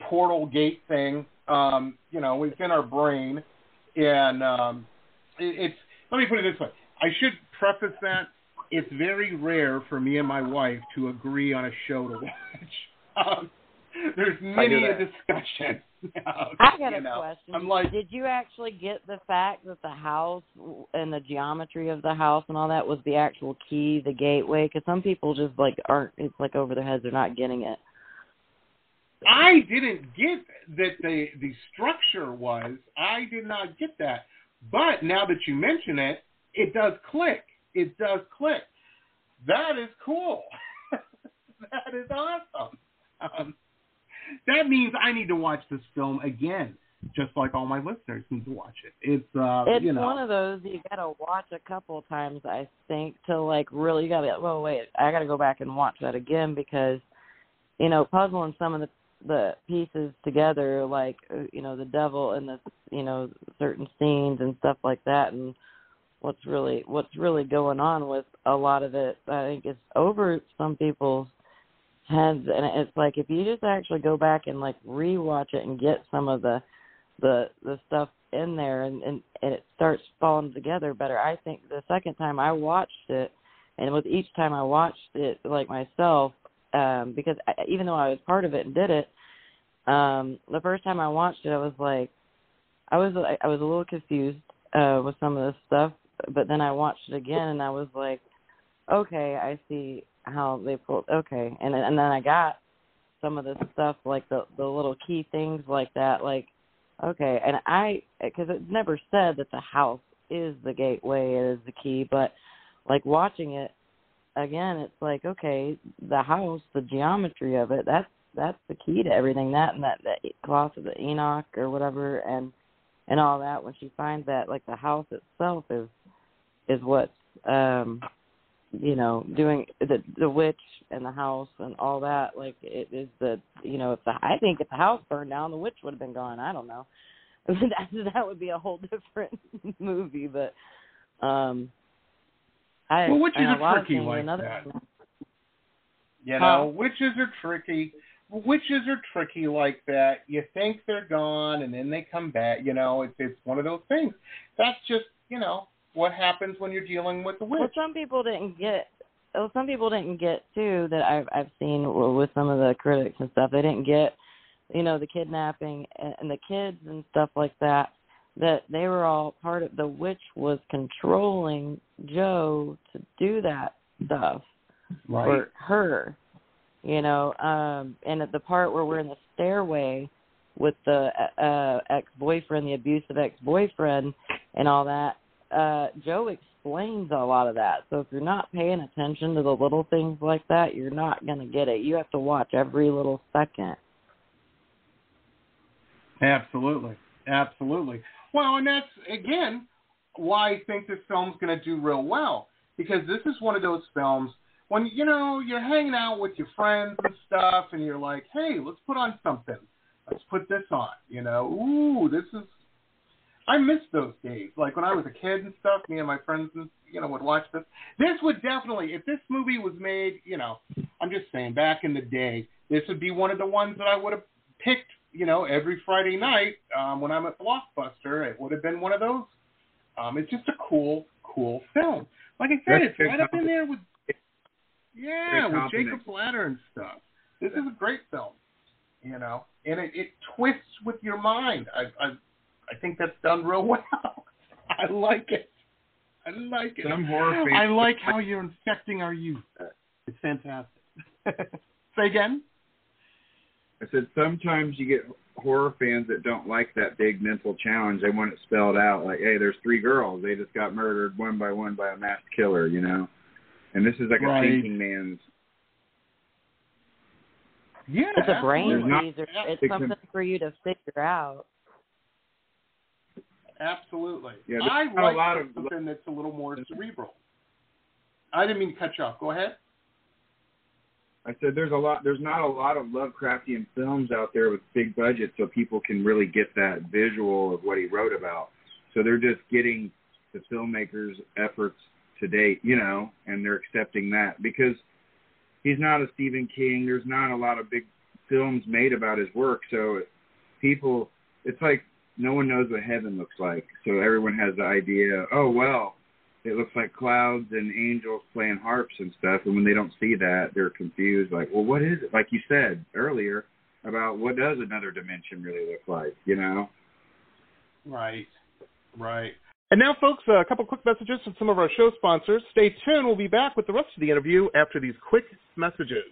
portal gate thing. Um, you know, it's in our brain, and um, it, it's. Let me put it this way: I should preface that it's very rare for me and my wife to agree on a show to watch. Um, there's many a that. discussion. I got a know. question. I'm like, Did you actually get the fact that the house and the geometry of the house and all that was the actual key, the gateway? Because some people just like aren't. It's like over their heads. They're not getting it. I didn't get that the the structure was. I did not get that. But now that you mention it, it does click. It does click. That is cool. that is awesome. Um, that means I need to watch this film again, just like all my listeners need to watch it. It's uh, It's you know, one of those you gotta watch a couple times, I think, to like really you gotta. be like, Well, wait, I gotta go back and watch that again because, you know, puzzling some of the the pieces together, like uh, you know, the devil and the you know certain scenes and stuff like that, and what's really what's really going on with a lot of it. I think it's over some people's heads, and it's like if you just actually go back and like rewatch it and get some of the the the stuff in there and, and and it starts falling together better. I think the second time I watched it, and with each time I watched it like myself, um, because I, even though I was part of it and did it, um, the first time I watched it, I was like, I was I was a little confused uh, with some of this stuff, but then I watched it again and I was like, okay, I see how they pulled. Okay, and and then I got some of the stuff like the the little key things like that, like okay, and I because it never said that the house is the gateway, it is the key, but like watching it again, it's like okay, the house, the geometry of it, that's that's the key to everything. That and that that cloth of the Enoch or whatever, and and all that. When she finds that, like the house itself is is what's um you know doing the the witch and the house and all that. Like it is the you know if the I think if the house burned down, the witch would have been gone. I don't know. that that would be a whole different movie, but um. I, Well, witches and a are lot of tricky like another that. thing- You Huh? know, witches are tricky. Witches are tricky like that. You think they're gone, and then they come back. You know, it's it's one of those things. That's just you know what happens when you're dealing with the witch. Well, some people didn't get. Well, some people didn't get too that I've I've seen with some of the critics and stuff. They didn't get, you know, the kidnapping and, and the kids and stuff like that. That they were all part of. The witch was controlling Joe to do that stuff Right. for her. You know, um, and at the part where we're in the stairway with the uh, ex-boyfriend, the abusive ex-boyfriend, and all that, uh, Joe explains a lot of that. So if you're not paying attention to the little things like that, you're not gonna get it. You have to watch every little second. Absolutely, absolutely. Well, and that's again why I think this film's going to do real well because this is one of those films when you know you're hanging out with your friends and stuff, and you're like, "Hey, let's put on something. Let's put this on." You know, ooh, this is. I miss those days. Like when I was a kid and stuff, me and my friends, and you know, would watch this. This would definitely, if this movie was made, you know, I'm just saying, back in the day, this would be one of the ones that I would have picked, you know, every Friday night um, when I'm at Blockbuster. It would have been one of those. Um, it's just a cool, cool film. Like I said, That's it's right up in there with, yeah, with. Jacob Ladder and stuff. This is a great film, you know, and it, it twists with your mind. I, I, I think that's done real well. I like it. I like it. Some horror fans. I like how you're infecting our youth. Uh, it's fantastic. Say again. I said sometimes you get horror fans that don't like that big mental challenge. They want it spelled out like, hey, there's three girls. They just got murdered one by one by a masked killer, you know. And this is like Right. a thinking man's. Yeah, It's a brain teaser. It's something for you to figure out. Absolutely. Yeah, I not a like lot of- something that's a little more cerebral. I didn't mean to cut you off. Go ahead. I said there's a lot. There's not a lot of Lovecraftian films out there with big budgets, so people can really get that visual of what he wrote about. So they're just getting the filmmakers' efforts to date, you know, and they're accepting that because he's not a Stephen King. There's not a lot of big films made about his work, so people, it's like no one knows what heaven looks like. So everyone has the idea, oh well, it looks like clouds and angels playing harps and stuff. And when they don't see that, they're confused. Like, well, what is it? Like you said earlier about what does another dimension really look like? You know? Right. Right. And now, folks, a couple quick messages from some of our show sponsors. Stay tuned. We'll be back with the rest of the interview after these quick messages.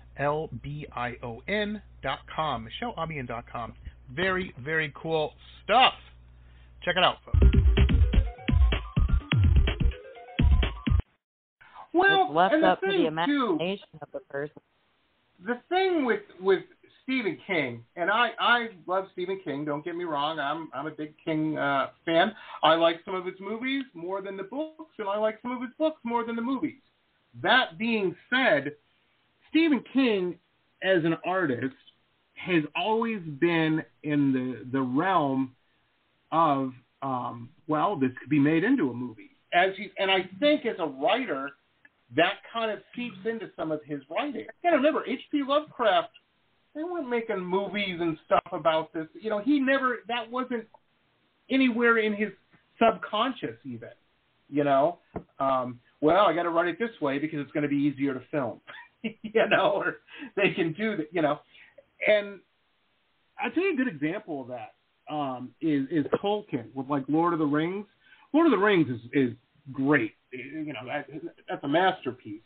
M-I-C-H-E-L-E-A-L-B-I-O-N dot com. MicheleAlbion.com. Very, very cool stuff. Check it out, folks. Well, it's left and the up to thing, the imagination too, of the person. the thing with with Stephen King, and I I love Stephen King. Don't get me wrong. I'm I'm a big King uh, fan. I like some of his movies more than the books, and I like some of his books more than the movies. That being said, Stephen King, as an artist, has always been in the the realm of um, well, this could be made into a movie. As he, and I think as a writer, that kind of seeps into some of his writing. You remember H.P. Lovecraft. They weren't making movies and stuff about this. You know, he never. That wasn't anywhere in his subconscious even. You know, um, well, I got to write it this way because it's going to be easier to film. you know, or they can do that. You know, and I'll tell you a good example of that um, is is Tolkien with like Lord of the Rings. Lord of the Rings is is great. You know, that, that's a masterpiece.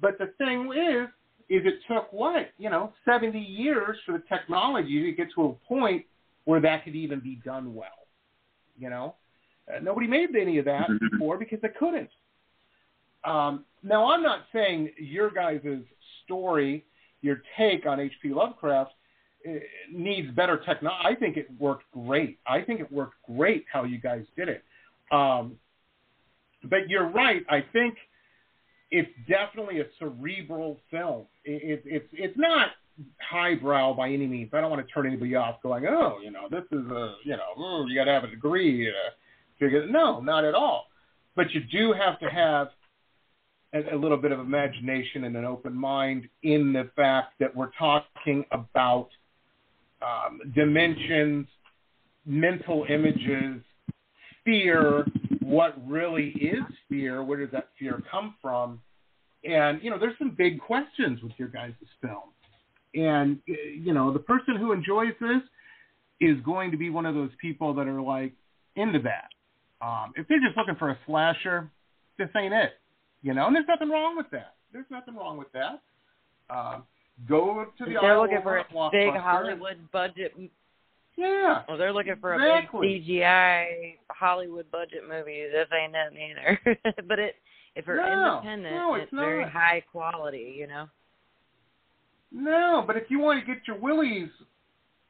But the thing is, is it took what you know seventy years for the technology to get to a point where that could even be done well. You know, uh, nobody made any of that Mm-hmm. before because they couldn't. Um, now, I'm not saying your guys' story, your take on H.P. Lovecraft uh, needs better technology. I think it worked great. I think it worked great how you guys did it. Um, but you're right. I think it's definitely a cerebral film. It, it, it's it's not highbrow by any means. I don't want to turn anybody off going, oh, you know, this is a, you know, oh, you got to have a degree to figure. No, not at all. But you do have to have a, little bit of imagination and an open mind in the fact that we're talking about um, dimensions, mental images, fear, what really is fear, where does that fear come from? And, you know, there's some big questions with your guys' film. And, uh, you know, the person who enjoys this is going to be one of those people that are like into that. Um, if they're just looking for a slasher, this ain't it. You know, and there's nothing wrong with that. There's nothing wrong with that. Um, go to the they're Iowa looking for a big. Hollywood budget. Yeah. Well, they're looking for a big CGI Hollywood budget movie. This ain't it either. but it, if you're No, independent, no, it's it's very high quality. You know. No, but if you want to get your willies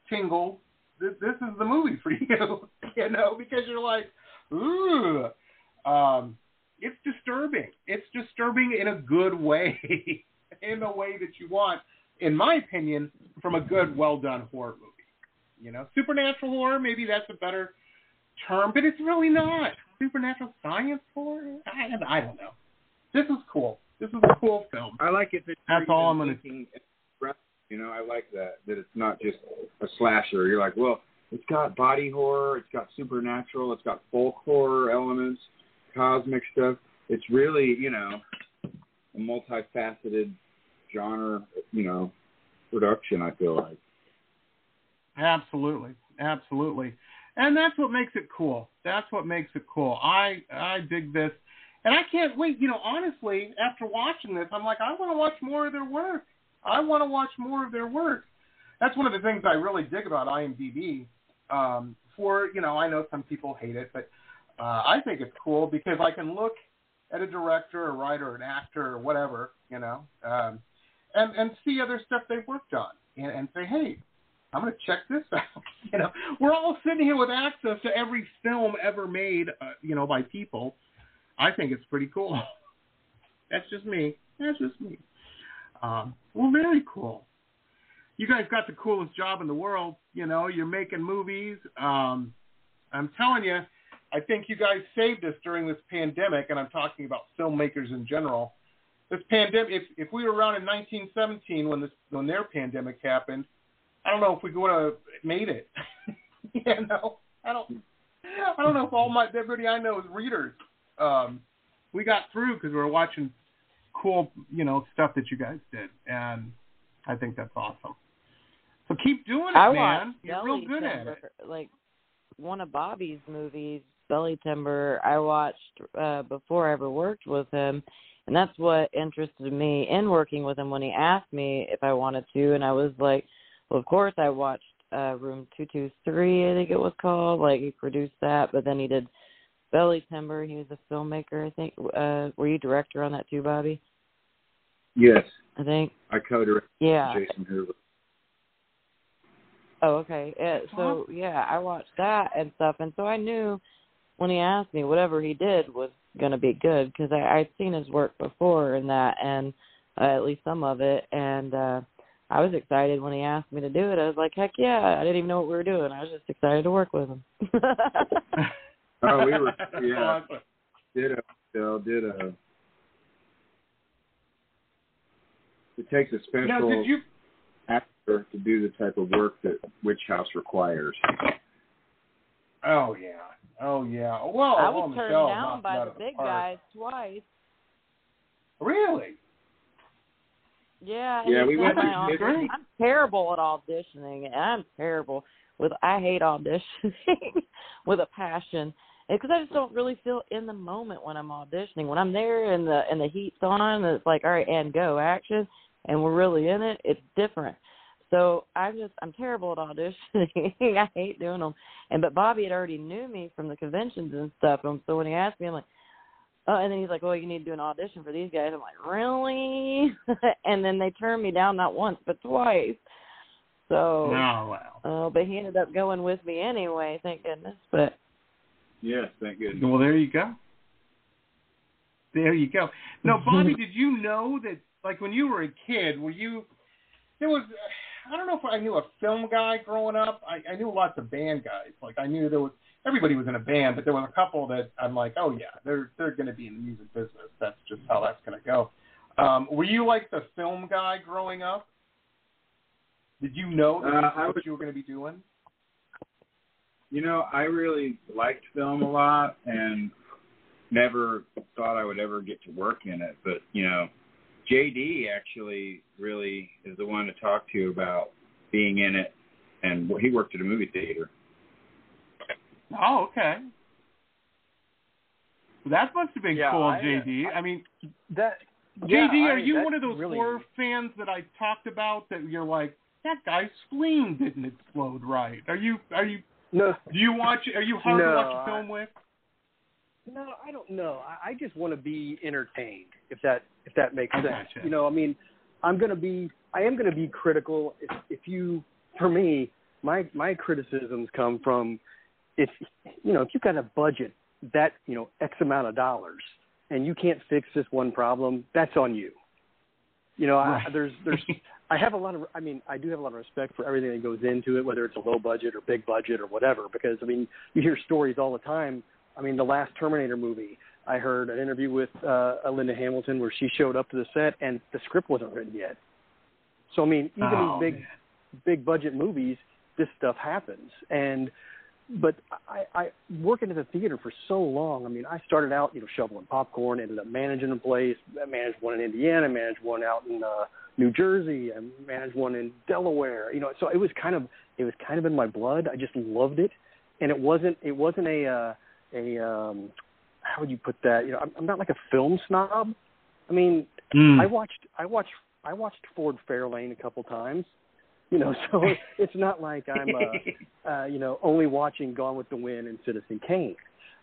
tingle, this, this is the movie for you. you know, because you're like, ooh, um, it's disturbing. It's disturbing in a good way, in the way that you want, in my opinion, from a good, well done horror movie. You know, supernatural horror, maybe that's a better term, but it's really not. Supernatural science horror? I, I don't know. This is cool. This is a cool film. I like it. That That's all I'm gonna- You know, I like that. That it's not just a slasher. You're like, well, it's got body horror, it's got supernatural, it's got folk horror elements, cosmic stuff. It's really, you know, a multifaceted genre, you know, production. I feel like. Absolutely, absolutely, and that's what makes it cool. That's what makes it cool. I I dig this, and I can't wait. You know, honestly, after watching this, I'm like, I want to watch more of their work. I want to watch more of their work. That's one of the things I really dig about IMDb. Um, for you know, I know some people hate it, but uh, I think it's cool because I can look at a director, a writer, an actor, or whatever, you know, um, and and see other stuff they've worked on, and, and say, hey, I'm going to check this out. you know, we're all sitting here with access to every film ever made, uh, you know, by people. I think it's pretty cool. That's just me. That's just me. Um, well, very cool. You guys got the coolest job in the world. You know, you're making movies. Um, I'm telling you, I think you guys saved us during this pandemic, and I'm talking about filmmakers in general. This pandemic, if if we were around in 1917 when this when their pandemic happened, I don't know if we would have made it. you know, I don't. I don't know if all my everybody I know is readers. Um, we got through because we were watching cool, you know, stuff that you guys did, and I think that's awesome. So keep doing it, I man. You're real good at it. Like one of Bobby's movies, Belly Timber. I watched uh, before I ever worked with him, and that's what interested me in working with him when he asked me if I wanted to, and I was like, well, of course I watched uh, Room Two Two Three, I think it was called. Like he produced that, but then he did Belly Timber. He was a filmmaker, I think. Uh, were you director on that too, Bobby? Yes, I think. I co-directed Yeah. Jason Hoover. Oh, okay. Yeah, so yeah, I watched that and stuff, and so I knew when he asked me, whatever he did was going to be good because I I'd seen his work before and that, and uh, at least some of it, and uh I was excited when he asked me to do it. I was like, heck yeah! I didn't even know what we were doing. I was just excited to work with him. Oh, we were yeah. awesome. Did a Bill did a. It takes a special Now, did you? actor to do the type of work that Witch House requires. Oh yeah. Oh yeah. Well, I was turned Michelle down by the big park. guys twice. Really? Yeah. Yeah, we it's went to my audition. I'm terrible at auditioning. and I'm terrible with. I hate auditioning with a passion because I just don't really feel in the moment when I'm auditioning. When I'm there and the and the heat's on, and it's like, all right, and go action, and we're really in it. It's different. So I'm just I'm terrible at auditioning. I hate doing them. And but Bobby had already knew me from the conventions and stuff. And so when he asked me, I'm like, oh, and then he's like, well, you need to do an audition for these guys. I'm like, really? and then they turned me down not once but twice. So, Oh wow. oh, but he ended up going with me anyway. Thank goodness. But Yes, thank goodness. Well, there you go. There you go. Now, Bobby, did you know that, like, when you were a kid, were you? There was, I don't know if I knew a film guy growing up. I, I knew lots of band guys. Like, I knew there was everybody was in a band, but there was a couple that I'm like, oh yeah, they're they're going to be in the music business. That's just how that's going to go. Um, were you like the film guy growing up? Did you know that Uh, what was- you were going to be doing? You know, I really liked film a lot and never thought I would ever get to work in it. But, you know, JD actually really is the one to talk to about being in it. And he worked at a movie theater. Oh, okay. That must have been Yeah, cool, I, JD. I mean, That JD, yeah, are I- you one of those really, horror fans that I talked about that you're like that guy's spleen didn't explode right? Are you are you No, do you watch are you hard to watch a I- film with? No, I don't know. I, I just want to be entertained. If that if that makes sense. gotcha. You know, I mean, I'm gonna be I am gonna be critical. If, if you, for me, my my criticisms come from if you know if you've got a budget that you know X amount of dollars and you can't fix this one problem, that's on you. You know, I, there's there's I have a lot of I mean I do have a lot of respect for everything that goes into it, whether it's a low budget or big budget or whatever. Because I mean you hear stories all the time. I mean the last Terminator movie, I heard an interview with uh, Linda Hamilton where she showed up to the set and the script wasn't written yet. So I mean even Oh, these big man. big budget movies, this stuff happens. And but I, I working at the theater for so long. I mean, I started out, you know, shoveling popcorn, ended up managing a place. I managed one in Indiana, managed one out in uh, New Jersey, and managed one in Delaware. You know, so it was kind of it was kind of in my blood. I just loved it, and it wasn't it wasn't a uh, a um, how would you put that? You know, I'm, I'm not like a film snob. I mean, Mm. I watched I watched I watched Ford Fairlane a couple times. You know, so it's not like I'm uh, uh, you know only watching Gone with the Wind and Citizen Kane.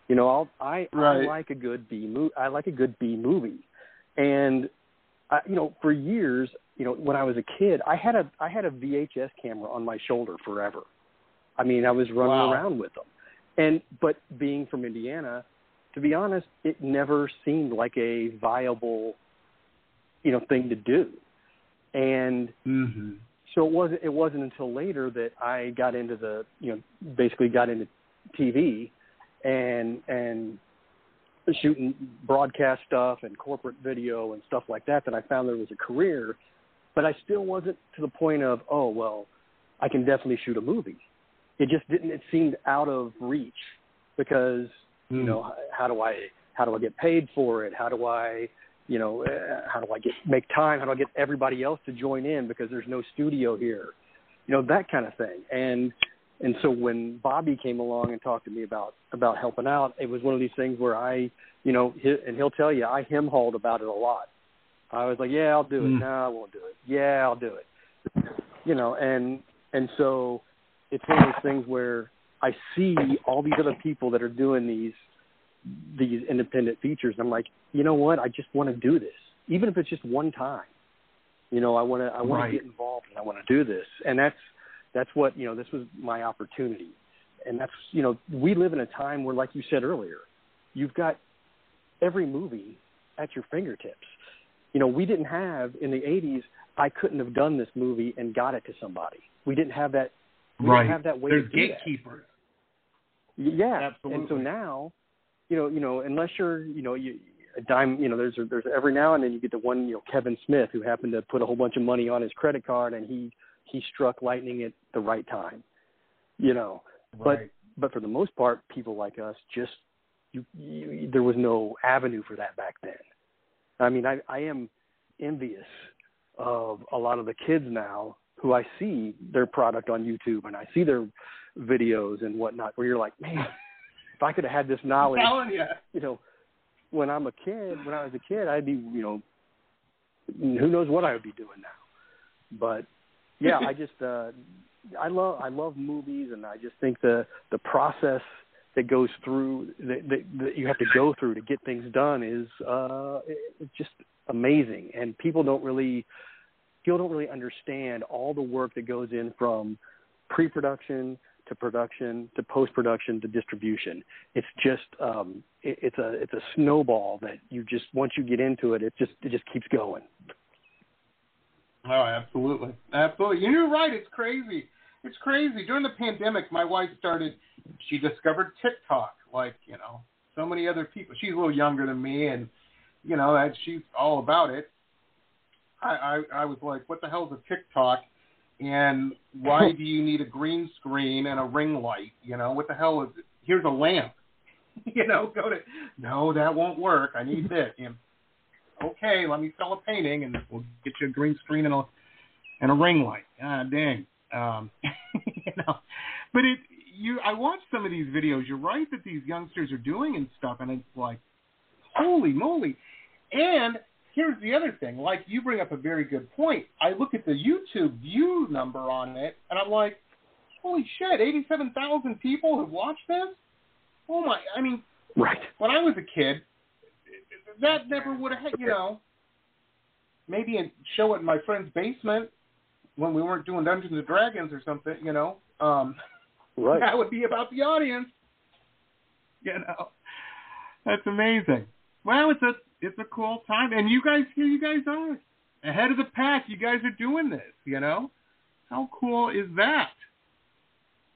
You know, I'll, I I like a good B movie. I like a good B movie, and I, you know, for years, you know, when I was a kid, I had a I had a VHS camera on my shoulder forever. I mean, I was running Wow. around with them, and but being from Indiana, to be honest, it never seemed like a viable, you know, thing to do, and Mm-hmm. so it wasn't it wasn't until later that I got into the you know basically got into TV and and shooting broadcast stuff and corporate video and stuff like that that I found there was a career, but I still wasn't to the point of oh well, I can definitely shoot a movie. It just didn't. It seemed out of reach because you know how do I how do I get paid for it? How do I you know uh, how do I get make time? How do I get everybody else to join in because there's no studio here? You know that kind of thing. And and so when Bobby came along and talked to me about about helping out, it was one of these things where I you know and he'll tell you I him hauled about it a lot. I was like, yeah, I'll do it. Mm. No, I won't do it. Yeah, I'll do it. You know, and and so it's one of those things where I see all these other people that are doing these these independent features. And I'm like, you know what? I just want to do this, even if it's just one time. You know, I want to I want Right. to get involved and I want to do this, and that's that's what you know. This was my opportunity, and that's you know we live in a time where, like you said earlier, you've got every movie at your fingertips. You know, we didn't have in the '80s. I couldn't have done this movie and got it to somebody. We didn't have that. We Right. have that way They're to do that. gatekeepers. Yeah, Absolutely. and so now, you know, you know, unless you're, you know, you a dime, you know, there's there's every now and then you get the one, you know, Kevin Smith who happened to put a whole bunch of money on his credit card and he he struck lightning at the right time, you know. But Right. but for the most part, people like us just you, you there was no avenue for that back then. I mean, I I am envious of a lot of the kids now who I see their product on YouTube and I see their videos and whatnot where you're like, man, if I could have had this knowledge, you. you know, when I'm a kid, when I was a kid, I'd be, you know, who knows what I would be doing now. But yeah, I just, uh, I love, I love movies, and I just think the the process that goes through that, that, that you have to go through to get things done is uh, it- it's just amazing, and people don't really, people don't really understand all the work that goes in from pre-production to production to post-production to distribution. It's just um, it, it's a it's a snowball that you just once you get into it, it just it just keeps going. Oh, absolutely, absolutely. You're right. It's crazy. It's crazy. During the pandemic, my wife started. She discovered TikTok, like you know, so many other people. She's a little younger than me, and you know that she's all about it. I, I I was like, what the hell is a TikTok? And why do you need a green screen and a ring light? You know, what the hell is it? Here's a lamp. you know, go to no, that won't work. I need this. And okay, let me sell a painting and we'll get you a green screen and a and a ring light. Ah, dang. Um, you know, but it you I watched some of these videos. You're right that these youngsters are doing and stuff, and it's like, holy moly! And here's the other thing. Like you bring up a very good point. I look at the YouTube view number on it, and I'm like, holy shit! Eighty-seven thousand people have watched this. Oh my! I mean, Right. when I was a kid, that never would have, you know, maybe a show it in my friend's basement when we weren't doing Dungeons and Dragons or something, you know. Um, Right. that would be about the audience. You know, that's amazing. Well, it's a it's a cool time, and you guys here, you guys are ahead of the pack. You guys are doing this. You know, how cool is that?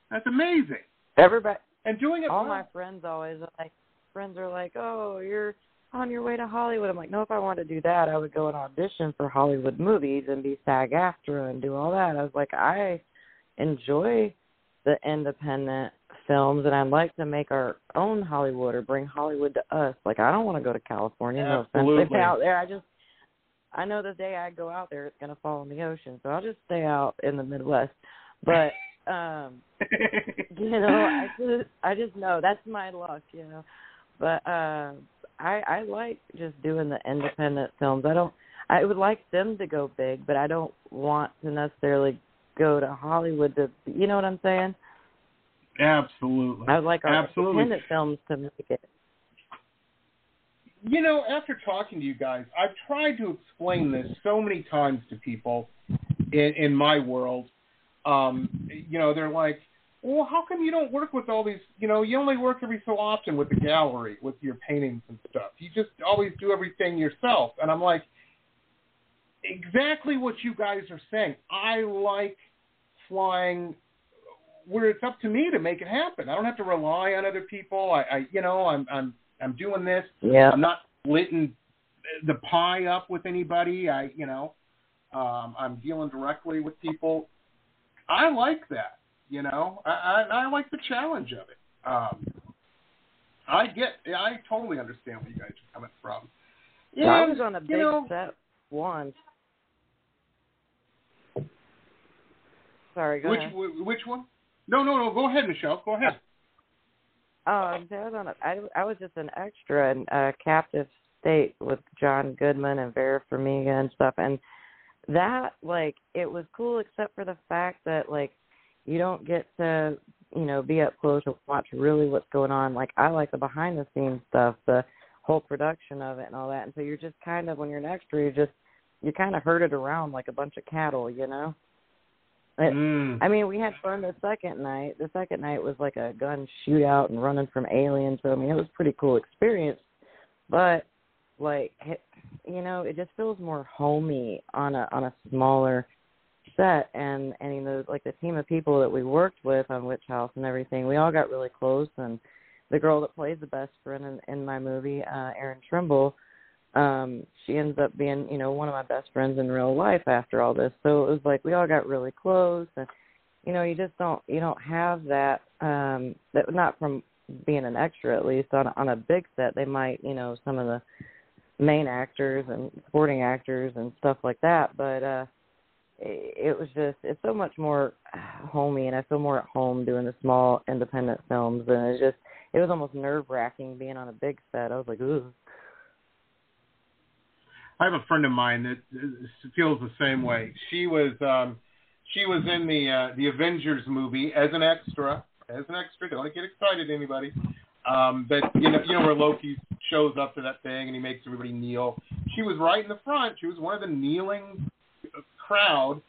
That's amazing. Everybody, And doing it all well. my friends always like friends are like, "Oh, you're on your way to Hollywood." I'm like, "No, if I wanted to do that, I would go and audition for Hollywood movies and be SAG-AFTRA and do all that." I was like, "I enjoy the independent films, and I'd like to make our own Hollywood or bring Hollywood to us. Like, I don't want to go to California. No offense Absolutely. out there. I just I know the day I go out there, it's gonna fall in the ocean, so I'll just stay out in the Midwest. But um you know i just i just know that's my luck you know but uh i i like just doing the independent films i don't i would like them to go big but i don't want to necessarily go to hollywood to you know what i'm saying Absolutely. i would like our Absolutely. independent films to make it You know, after talking to you guys, I've tried to explain this so many times to people in, in my world. Um, you know, they're like, well, how come you don't work with all these, you know, you only work every so often with the gallery, with your paintings and stuff. You just always do everything yourself. And I'm like, exactly what you guys are saying. I like flying where it's up to me to make it happen. I don't have to rely on other people. I, I you know, I'm, I'm, I'm doing this. yeah I'm not splitting the pie up with anybody. I, you know, um, I'm dealing directly with people. I like that. You know, I, I, I like the challenge of it. Um, I get, I totally understand where you guys are coming from. Yeah, i And, was on a you big know, set once sorry go which ahead which one? No, no, no. Go ahead, Michelle. Go ahead. Oh, I was on a, I, I was just an extra in uh, Captive State with John Goodman and Vera Farmiga and stuff, and that like it was cool except for the fact that like you don't get to you know be up close and watch really what's going on. Like I like the behind the scenes stuff, the whole production of it and all that, and so you're just kind of when you're an extra, you're just you kind of herded around like a bunch of cattle, you know. It, Mm. I mean, we had fun the second night. The second night was like a gun shootout and running from aliens. So I mean, it was a pretty cool experience. But like, it- you know, it just feels more homey on a on a smaller set and and you know like the team of people that we worked with on Witch House and everything, we all got really close and the girl that plays the best friend in, in my movie, uh Erin Trimble, um, she ends up being, you know, one of my best friends in real life after all this. So it was like we all got really close and you know, you just don't you don't have that um that not from being an extra at least on on a big set they might, you know, some of the main actors and supporting actors and stuff like that, but uh it was just it's so much more homey and I feel more at home doing the small independent films and it's just it was almost nerve wracking being on a big set. I was like, ooh. I have a friend of mine that feels the same way. She was um she was in the uh, the Avengers movie as an extra, as an extra. Don't get excited, anybody. Um, but you know, you know where Loki shows up to that thing and he makes everybody kneel. She was right in the front. She was one of the kneeling crowd.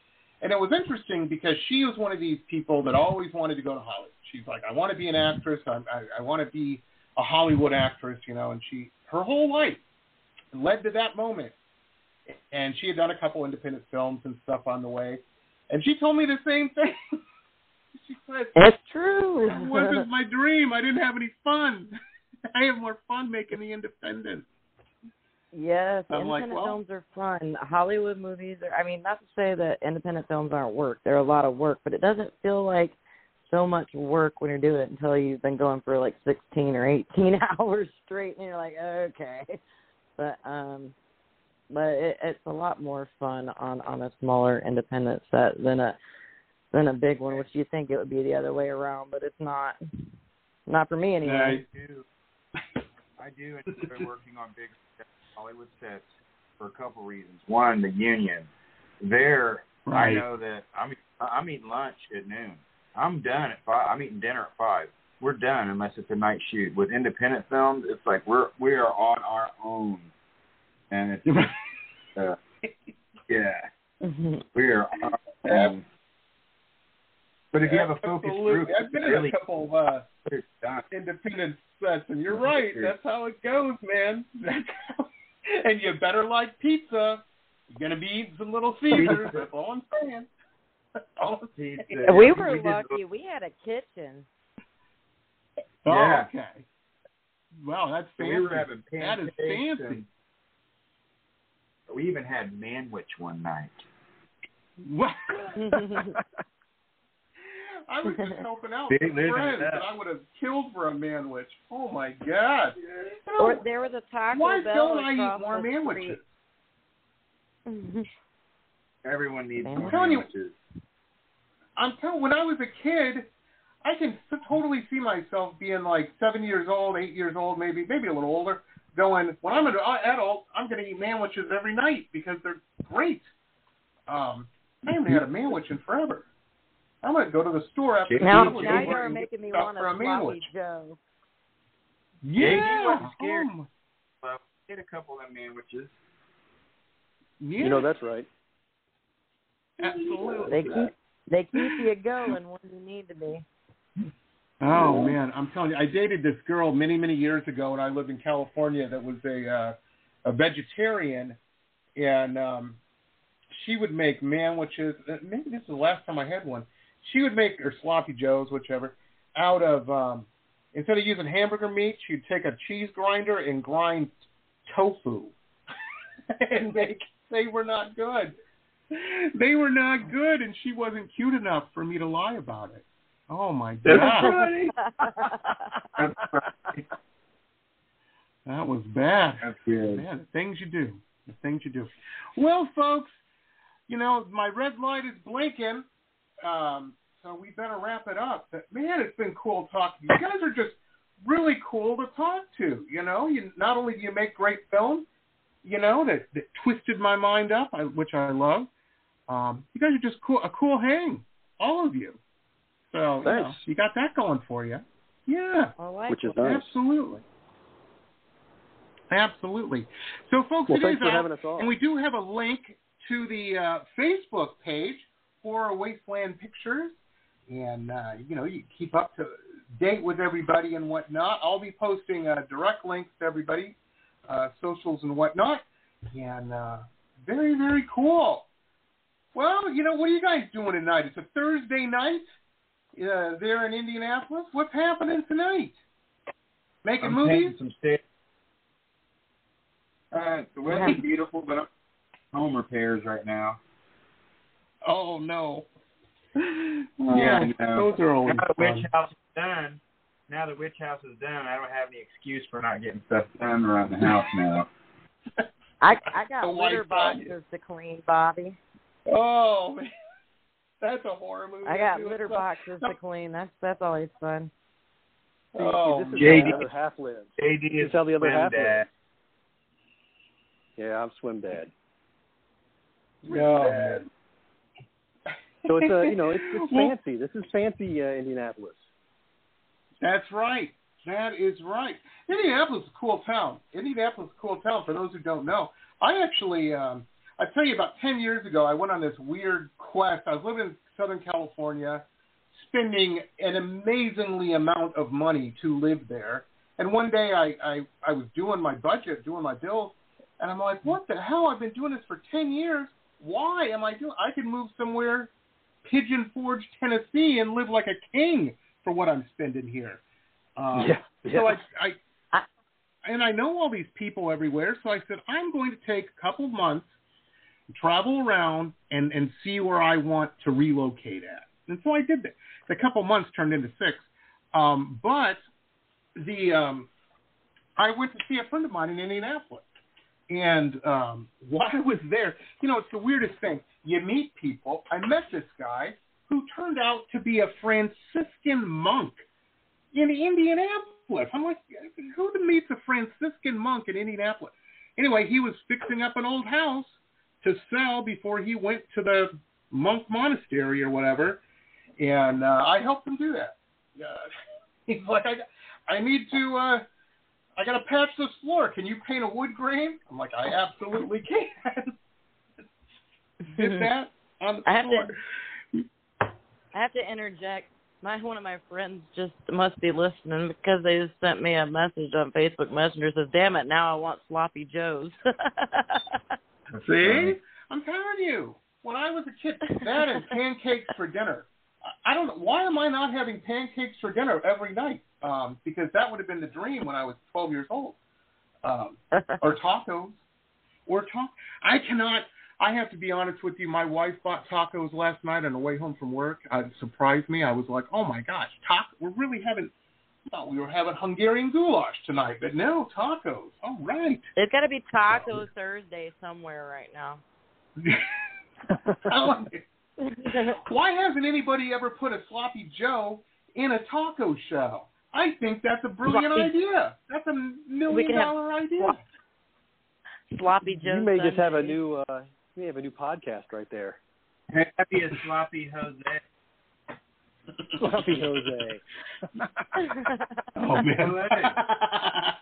And it was interesting because she was one of these people that always wanted to go to Hollywood. She's like, I want to be an actress. I, I, I want to be a Hollywood actress, you know. And she, her whole life, led to that moment. And she had done a couple independent films and stuff on the way. And she told me the same thing. she said, "It's true. it wasn't my dream. I didn't have any fun. I have more fun making the independent." Yes, I'm independent like, well, films are fun. Hollywood movies are. I mean, not to say that independent films aren't work. They're a lot of work, but it doesn't feel like so much work when you're doing it until you've been going for like 16 or 18 hours straight, and you're like, okay. But um, but it, it's a lot more fun on on a smaller independent set than a than a big one, which you think it would be the other way around, but it's not. Not for me anyway. I do. I do enjoy working on big Hollywood sets for a couple reasons. One, the union. There, Right. I know that I'm I'm eating lunch at noon. I'm done at five. I'm eating dinner at five. We're done unless it's a night shoot. With independent films, it's like we're we are on our own, and it's uh, yeah, we are on our own. But if you have a focused Absolutely. group, I've been it's really a couple of uh, independent sets, and you're right. That's how it goes, man. That's how, and you better like pizza. You're gonna be eating some Little Caesars. That's all I'm saying. That's all I'm saying. we were lucky. We had a kitchen. Oh, Yeah. okay. Wow, that's fancy. We were having that is pancakes fancy. And we even had manwich one night. What? I was just helping out Big with friends, it up. and I would have killed for a manwich. Oh my god! Or there was a Taco Why Bell don't I eat more manwiches? Everyone needs I'm more telling you- I'm telling. When I was a kid, I can totally see myself being like seven years old, eight years old, maybe, maybe a little older. Going when I'm an adult, I'm going to eat manwiches every night because they're great. Um, I haven't had a manwich in forever. I'm going to go to the store after Now, the meal now and you're get making me stuff want a for a manwich. Joe. Yeah, Yeah, you wasn't scared. um, So get a couple of them manwiches. yeah, You know that's right. absolutely. They keep they keep you going when you need to be. Oh man, I'm telling you, I dated this girl many, many years ago when I lived in California that was a uh, a vegetarian, and um, she would make manwiches. uh, Maybe this is the last time I had one. She would make or sloppy joes, whichever, out of um, instead of using hamburger meat, she'd take a cheese grinder and grind tofu, and make. They were not good. They were not good, and she wasn't cute enough for me to lie about it. Oh my god. that was bad. That's good. Man, the things you do. The things you do. Well, folks, you know, my red light is blinking. Um, so we better wrap it up. But man, it's been cool talking. You guys are just really cool to talk to. You know, you not only do you make great films, you know, that, that twisted my mind up, I, which I love. Um, you guys are just cool, a cool hang, all of you. So you, know, you got that going for you. Yeah. I like Which is nice. Absolutely. Absolutely. So, folks, Well, it thanks is for out, having us on. and we do have a link to the uh, Facebook page for Wasteland Pictures, and uh, you know you keep up to date with everybody and whatnot. I'll be posting uh, direct links to everybody, uh, socials and whatnot, and uh, very very cool. Well, you know, what are you guys doing tonight? It's a Thursday night uh, there in Indianapolis. What's happening tonight? Making I'm movies? painting some stairs. Uh, the weather's beautiful, but I'm home repairs right now. Oh no. yeah, I. Those are always now the witch house is done. Now the witch house is done. I don't have any excuse for not getting stuff done around the house now. I I got The white litter dog. boxes to clean, Bobby. Oh man. That's a horror movie. I got Dude, litter it's boxes to clean. That's that's always fun. See, Oh, this is JD. how the other half lives. JD is is how the other swim half dad. lives. Yeah, I'm swim dad. No. So it's a you know it's, it's fancy. This is fancy uh, Indianapolis. That's right. That is right. Indianapolis is a cool town. Indianapolis is a cool town. For those who don't know, I actually, um, I tell you, about ten years ago, I went on this weird quest. I was living in Southern California, spending an amazingly amount of money to live there. And one day, I, I, I was doing my budget, doing my bills, and I'm like, what the hell? I've been doing this for ten years. Why am I doing? I could move somewhere, Pigeon Forge, Tennessee, and live like a king for what I'm spending here. Um, yeah, yeah. So I, I, and I know all these people everywhere. So I said I'm going to take a couple months, travel around, and and see where I want to relocate at. And so I did that. The couple months turned into six. Um, but the um, I went to see a friend of mine in Indianapolis, and um, while I was there, you know, it's the weirdest thing. You meet people. I met this guy who turned out to be a Franciscan monk in Indianapolis. I'm like, who meets a Franciscan monk in Indianapolis? Anyway, he was fixing up an old house to sell before he went to the monk monastery or whatever, and uh, I helped him do that. Uh, he's like, I, I need to, uh, I got to patch this floor. Can you paint a wood grain? I'm like, I absolutely can. Did that on the I have floor. to I have to interject. My one of my friends just must be listening because they just sent me a message on Facebook Messenger says, "Damn it, now I want sloppy joes." See? I'm telling you. When I was a kid, that and pancakes for dinner. I- I don't know. Why am I not having pancakes for dinner every night? Um, because that would have been the dream when I was 12 years old. Um, or tacos. Or ta- I cannot. I have to be honest with you. My wife bought tacos last night on the way home from work. Uh, it surprised me. I was like, oh my gosh, taco. We're really having. Thought we were having Hungarian goulash tonight, but no tacos. All right. it's got to be Taco Thursday somewhere right now. Why hasn't anybody ever put a sloppy Joe in a taco shell? I think that's a brilliant Sloppy- idea. That's a million dollar have idea. sloppy Joe. You may just have a new uh, you may have a new podcast right there. Happy a sloppy Jose. Sloppy Jose. Oh man, I it.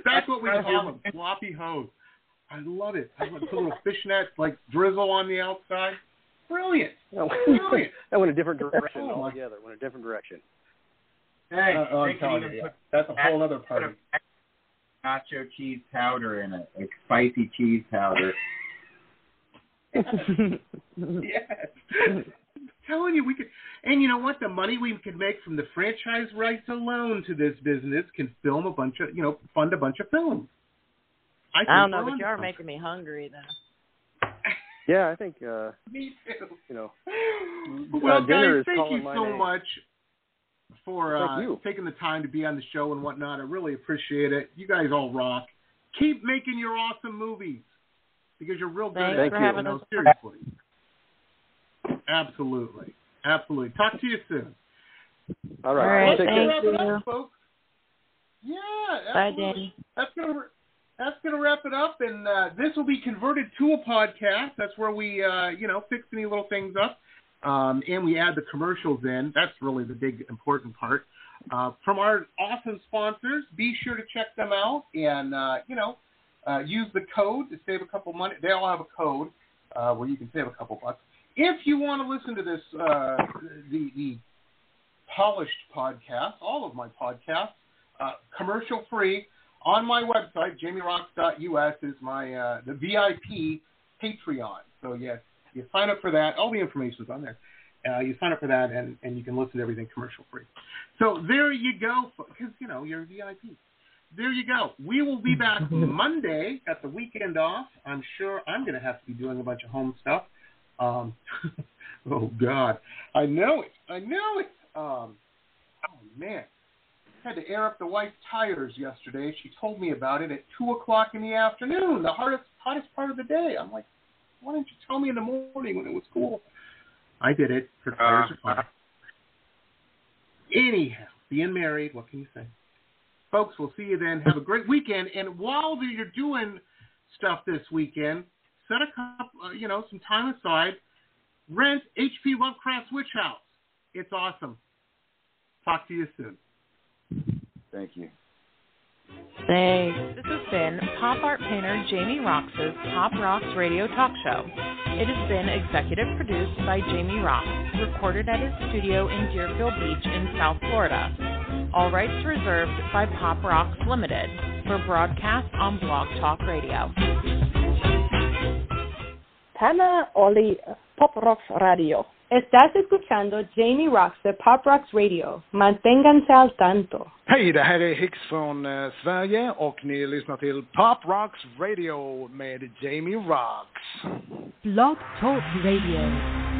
that's what we call them, sloppy hose. I love it. I love put little fishnets like drizzle on the outside. Brilliant. brilliant. that went a different direction Oh, altogether. Went a different direction. Hey, Uh, oh, I'm telling you, that's a whole other put party. nacho cheese powder in it, like spicy cheese powder. yes. Telling you, we could, and you know what? The money we could make from the franchise rights alone to this business can film a bunch of, you know, fund a bunch of films. I, I don't know, but you are making me hungry though. Yeah, I think uh, Me too. you know. Well, Uh, dinner guys, is thank calling you my so name. much for Thank uh, you. taking the time to be on the show and whatnot. I really appreciate it. You guys all rock. Keep making your awesome movies because you're real good Thanks at for it. having No, us. seriously. Absolutely. Absolutely. Talk to you soon. All All right. right, Take thank you. up, folks. Yeah, Bye, absolutely. Danny. That's gonna that's gonna wrap it up, and uh, this will be converted to a podcast. That's where we uh, you know fix any little things up, um, and we add the commercials in. That's really the big important part. Uh, from our awesome sponsors, be sure to check them out, and uh, you know uh, use the code to save a couple money. They all have a code uh, where you can save a couple bucks. If you want to listen to this, uh, the the polished podcast, all of my podcasts, uh, commercial free on my website, jamieroxx.us is my uh, the VIP Patreon. So yes, You sign up for that. All the information is on there. Uh, you sign up for that, and, and you can listen to everything commercial free. So there you go, because you know you're a VIP. There you go. We will be back Monday at the weekend off. I'm sure I'm going to have to be doing a bunch of home stuff. Um, oh God, I know it. I know it. Um, oh man, had to air up the wife's tires yesterday. She told me about it at two o'clock in the afternoon, the hottest hottest part of the day. I'm like, why didn't you tell me in the morning when it was cool? I did it for tires uh, are fun. Anyhow, being married, what can you say? Folks, we'll see you then. Have a great weekend. And while you're doing stuff this weekend, set a couple, uh, you know, some time aside. Rent H.P. Lovecraft's Witch House. It's awesome. Talk to you soon. Thank you. Thanks. This has been pop art painter Jamie Roxx's Pop Rocks Radio Talk Show. It has been executive produced by Jamie Roxx, recorded at his studio in Deerfield Beach in South Florida. All rights reserved by Pop Rocks Limited for broadcast on Blog Talk Radio. Tana Oli, Pop Rocks Radio. Estás escuchando Jamie Roxx de Pop Rocks Radio. Manténganse al tanto. Hej, det här är Hicks från uh, Sverige och ni lyssnar till Pop Rocks Radio med Jamie Roxx. Blog Talk Radio.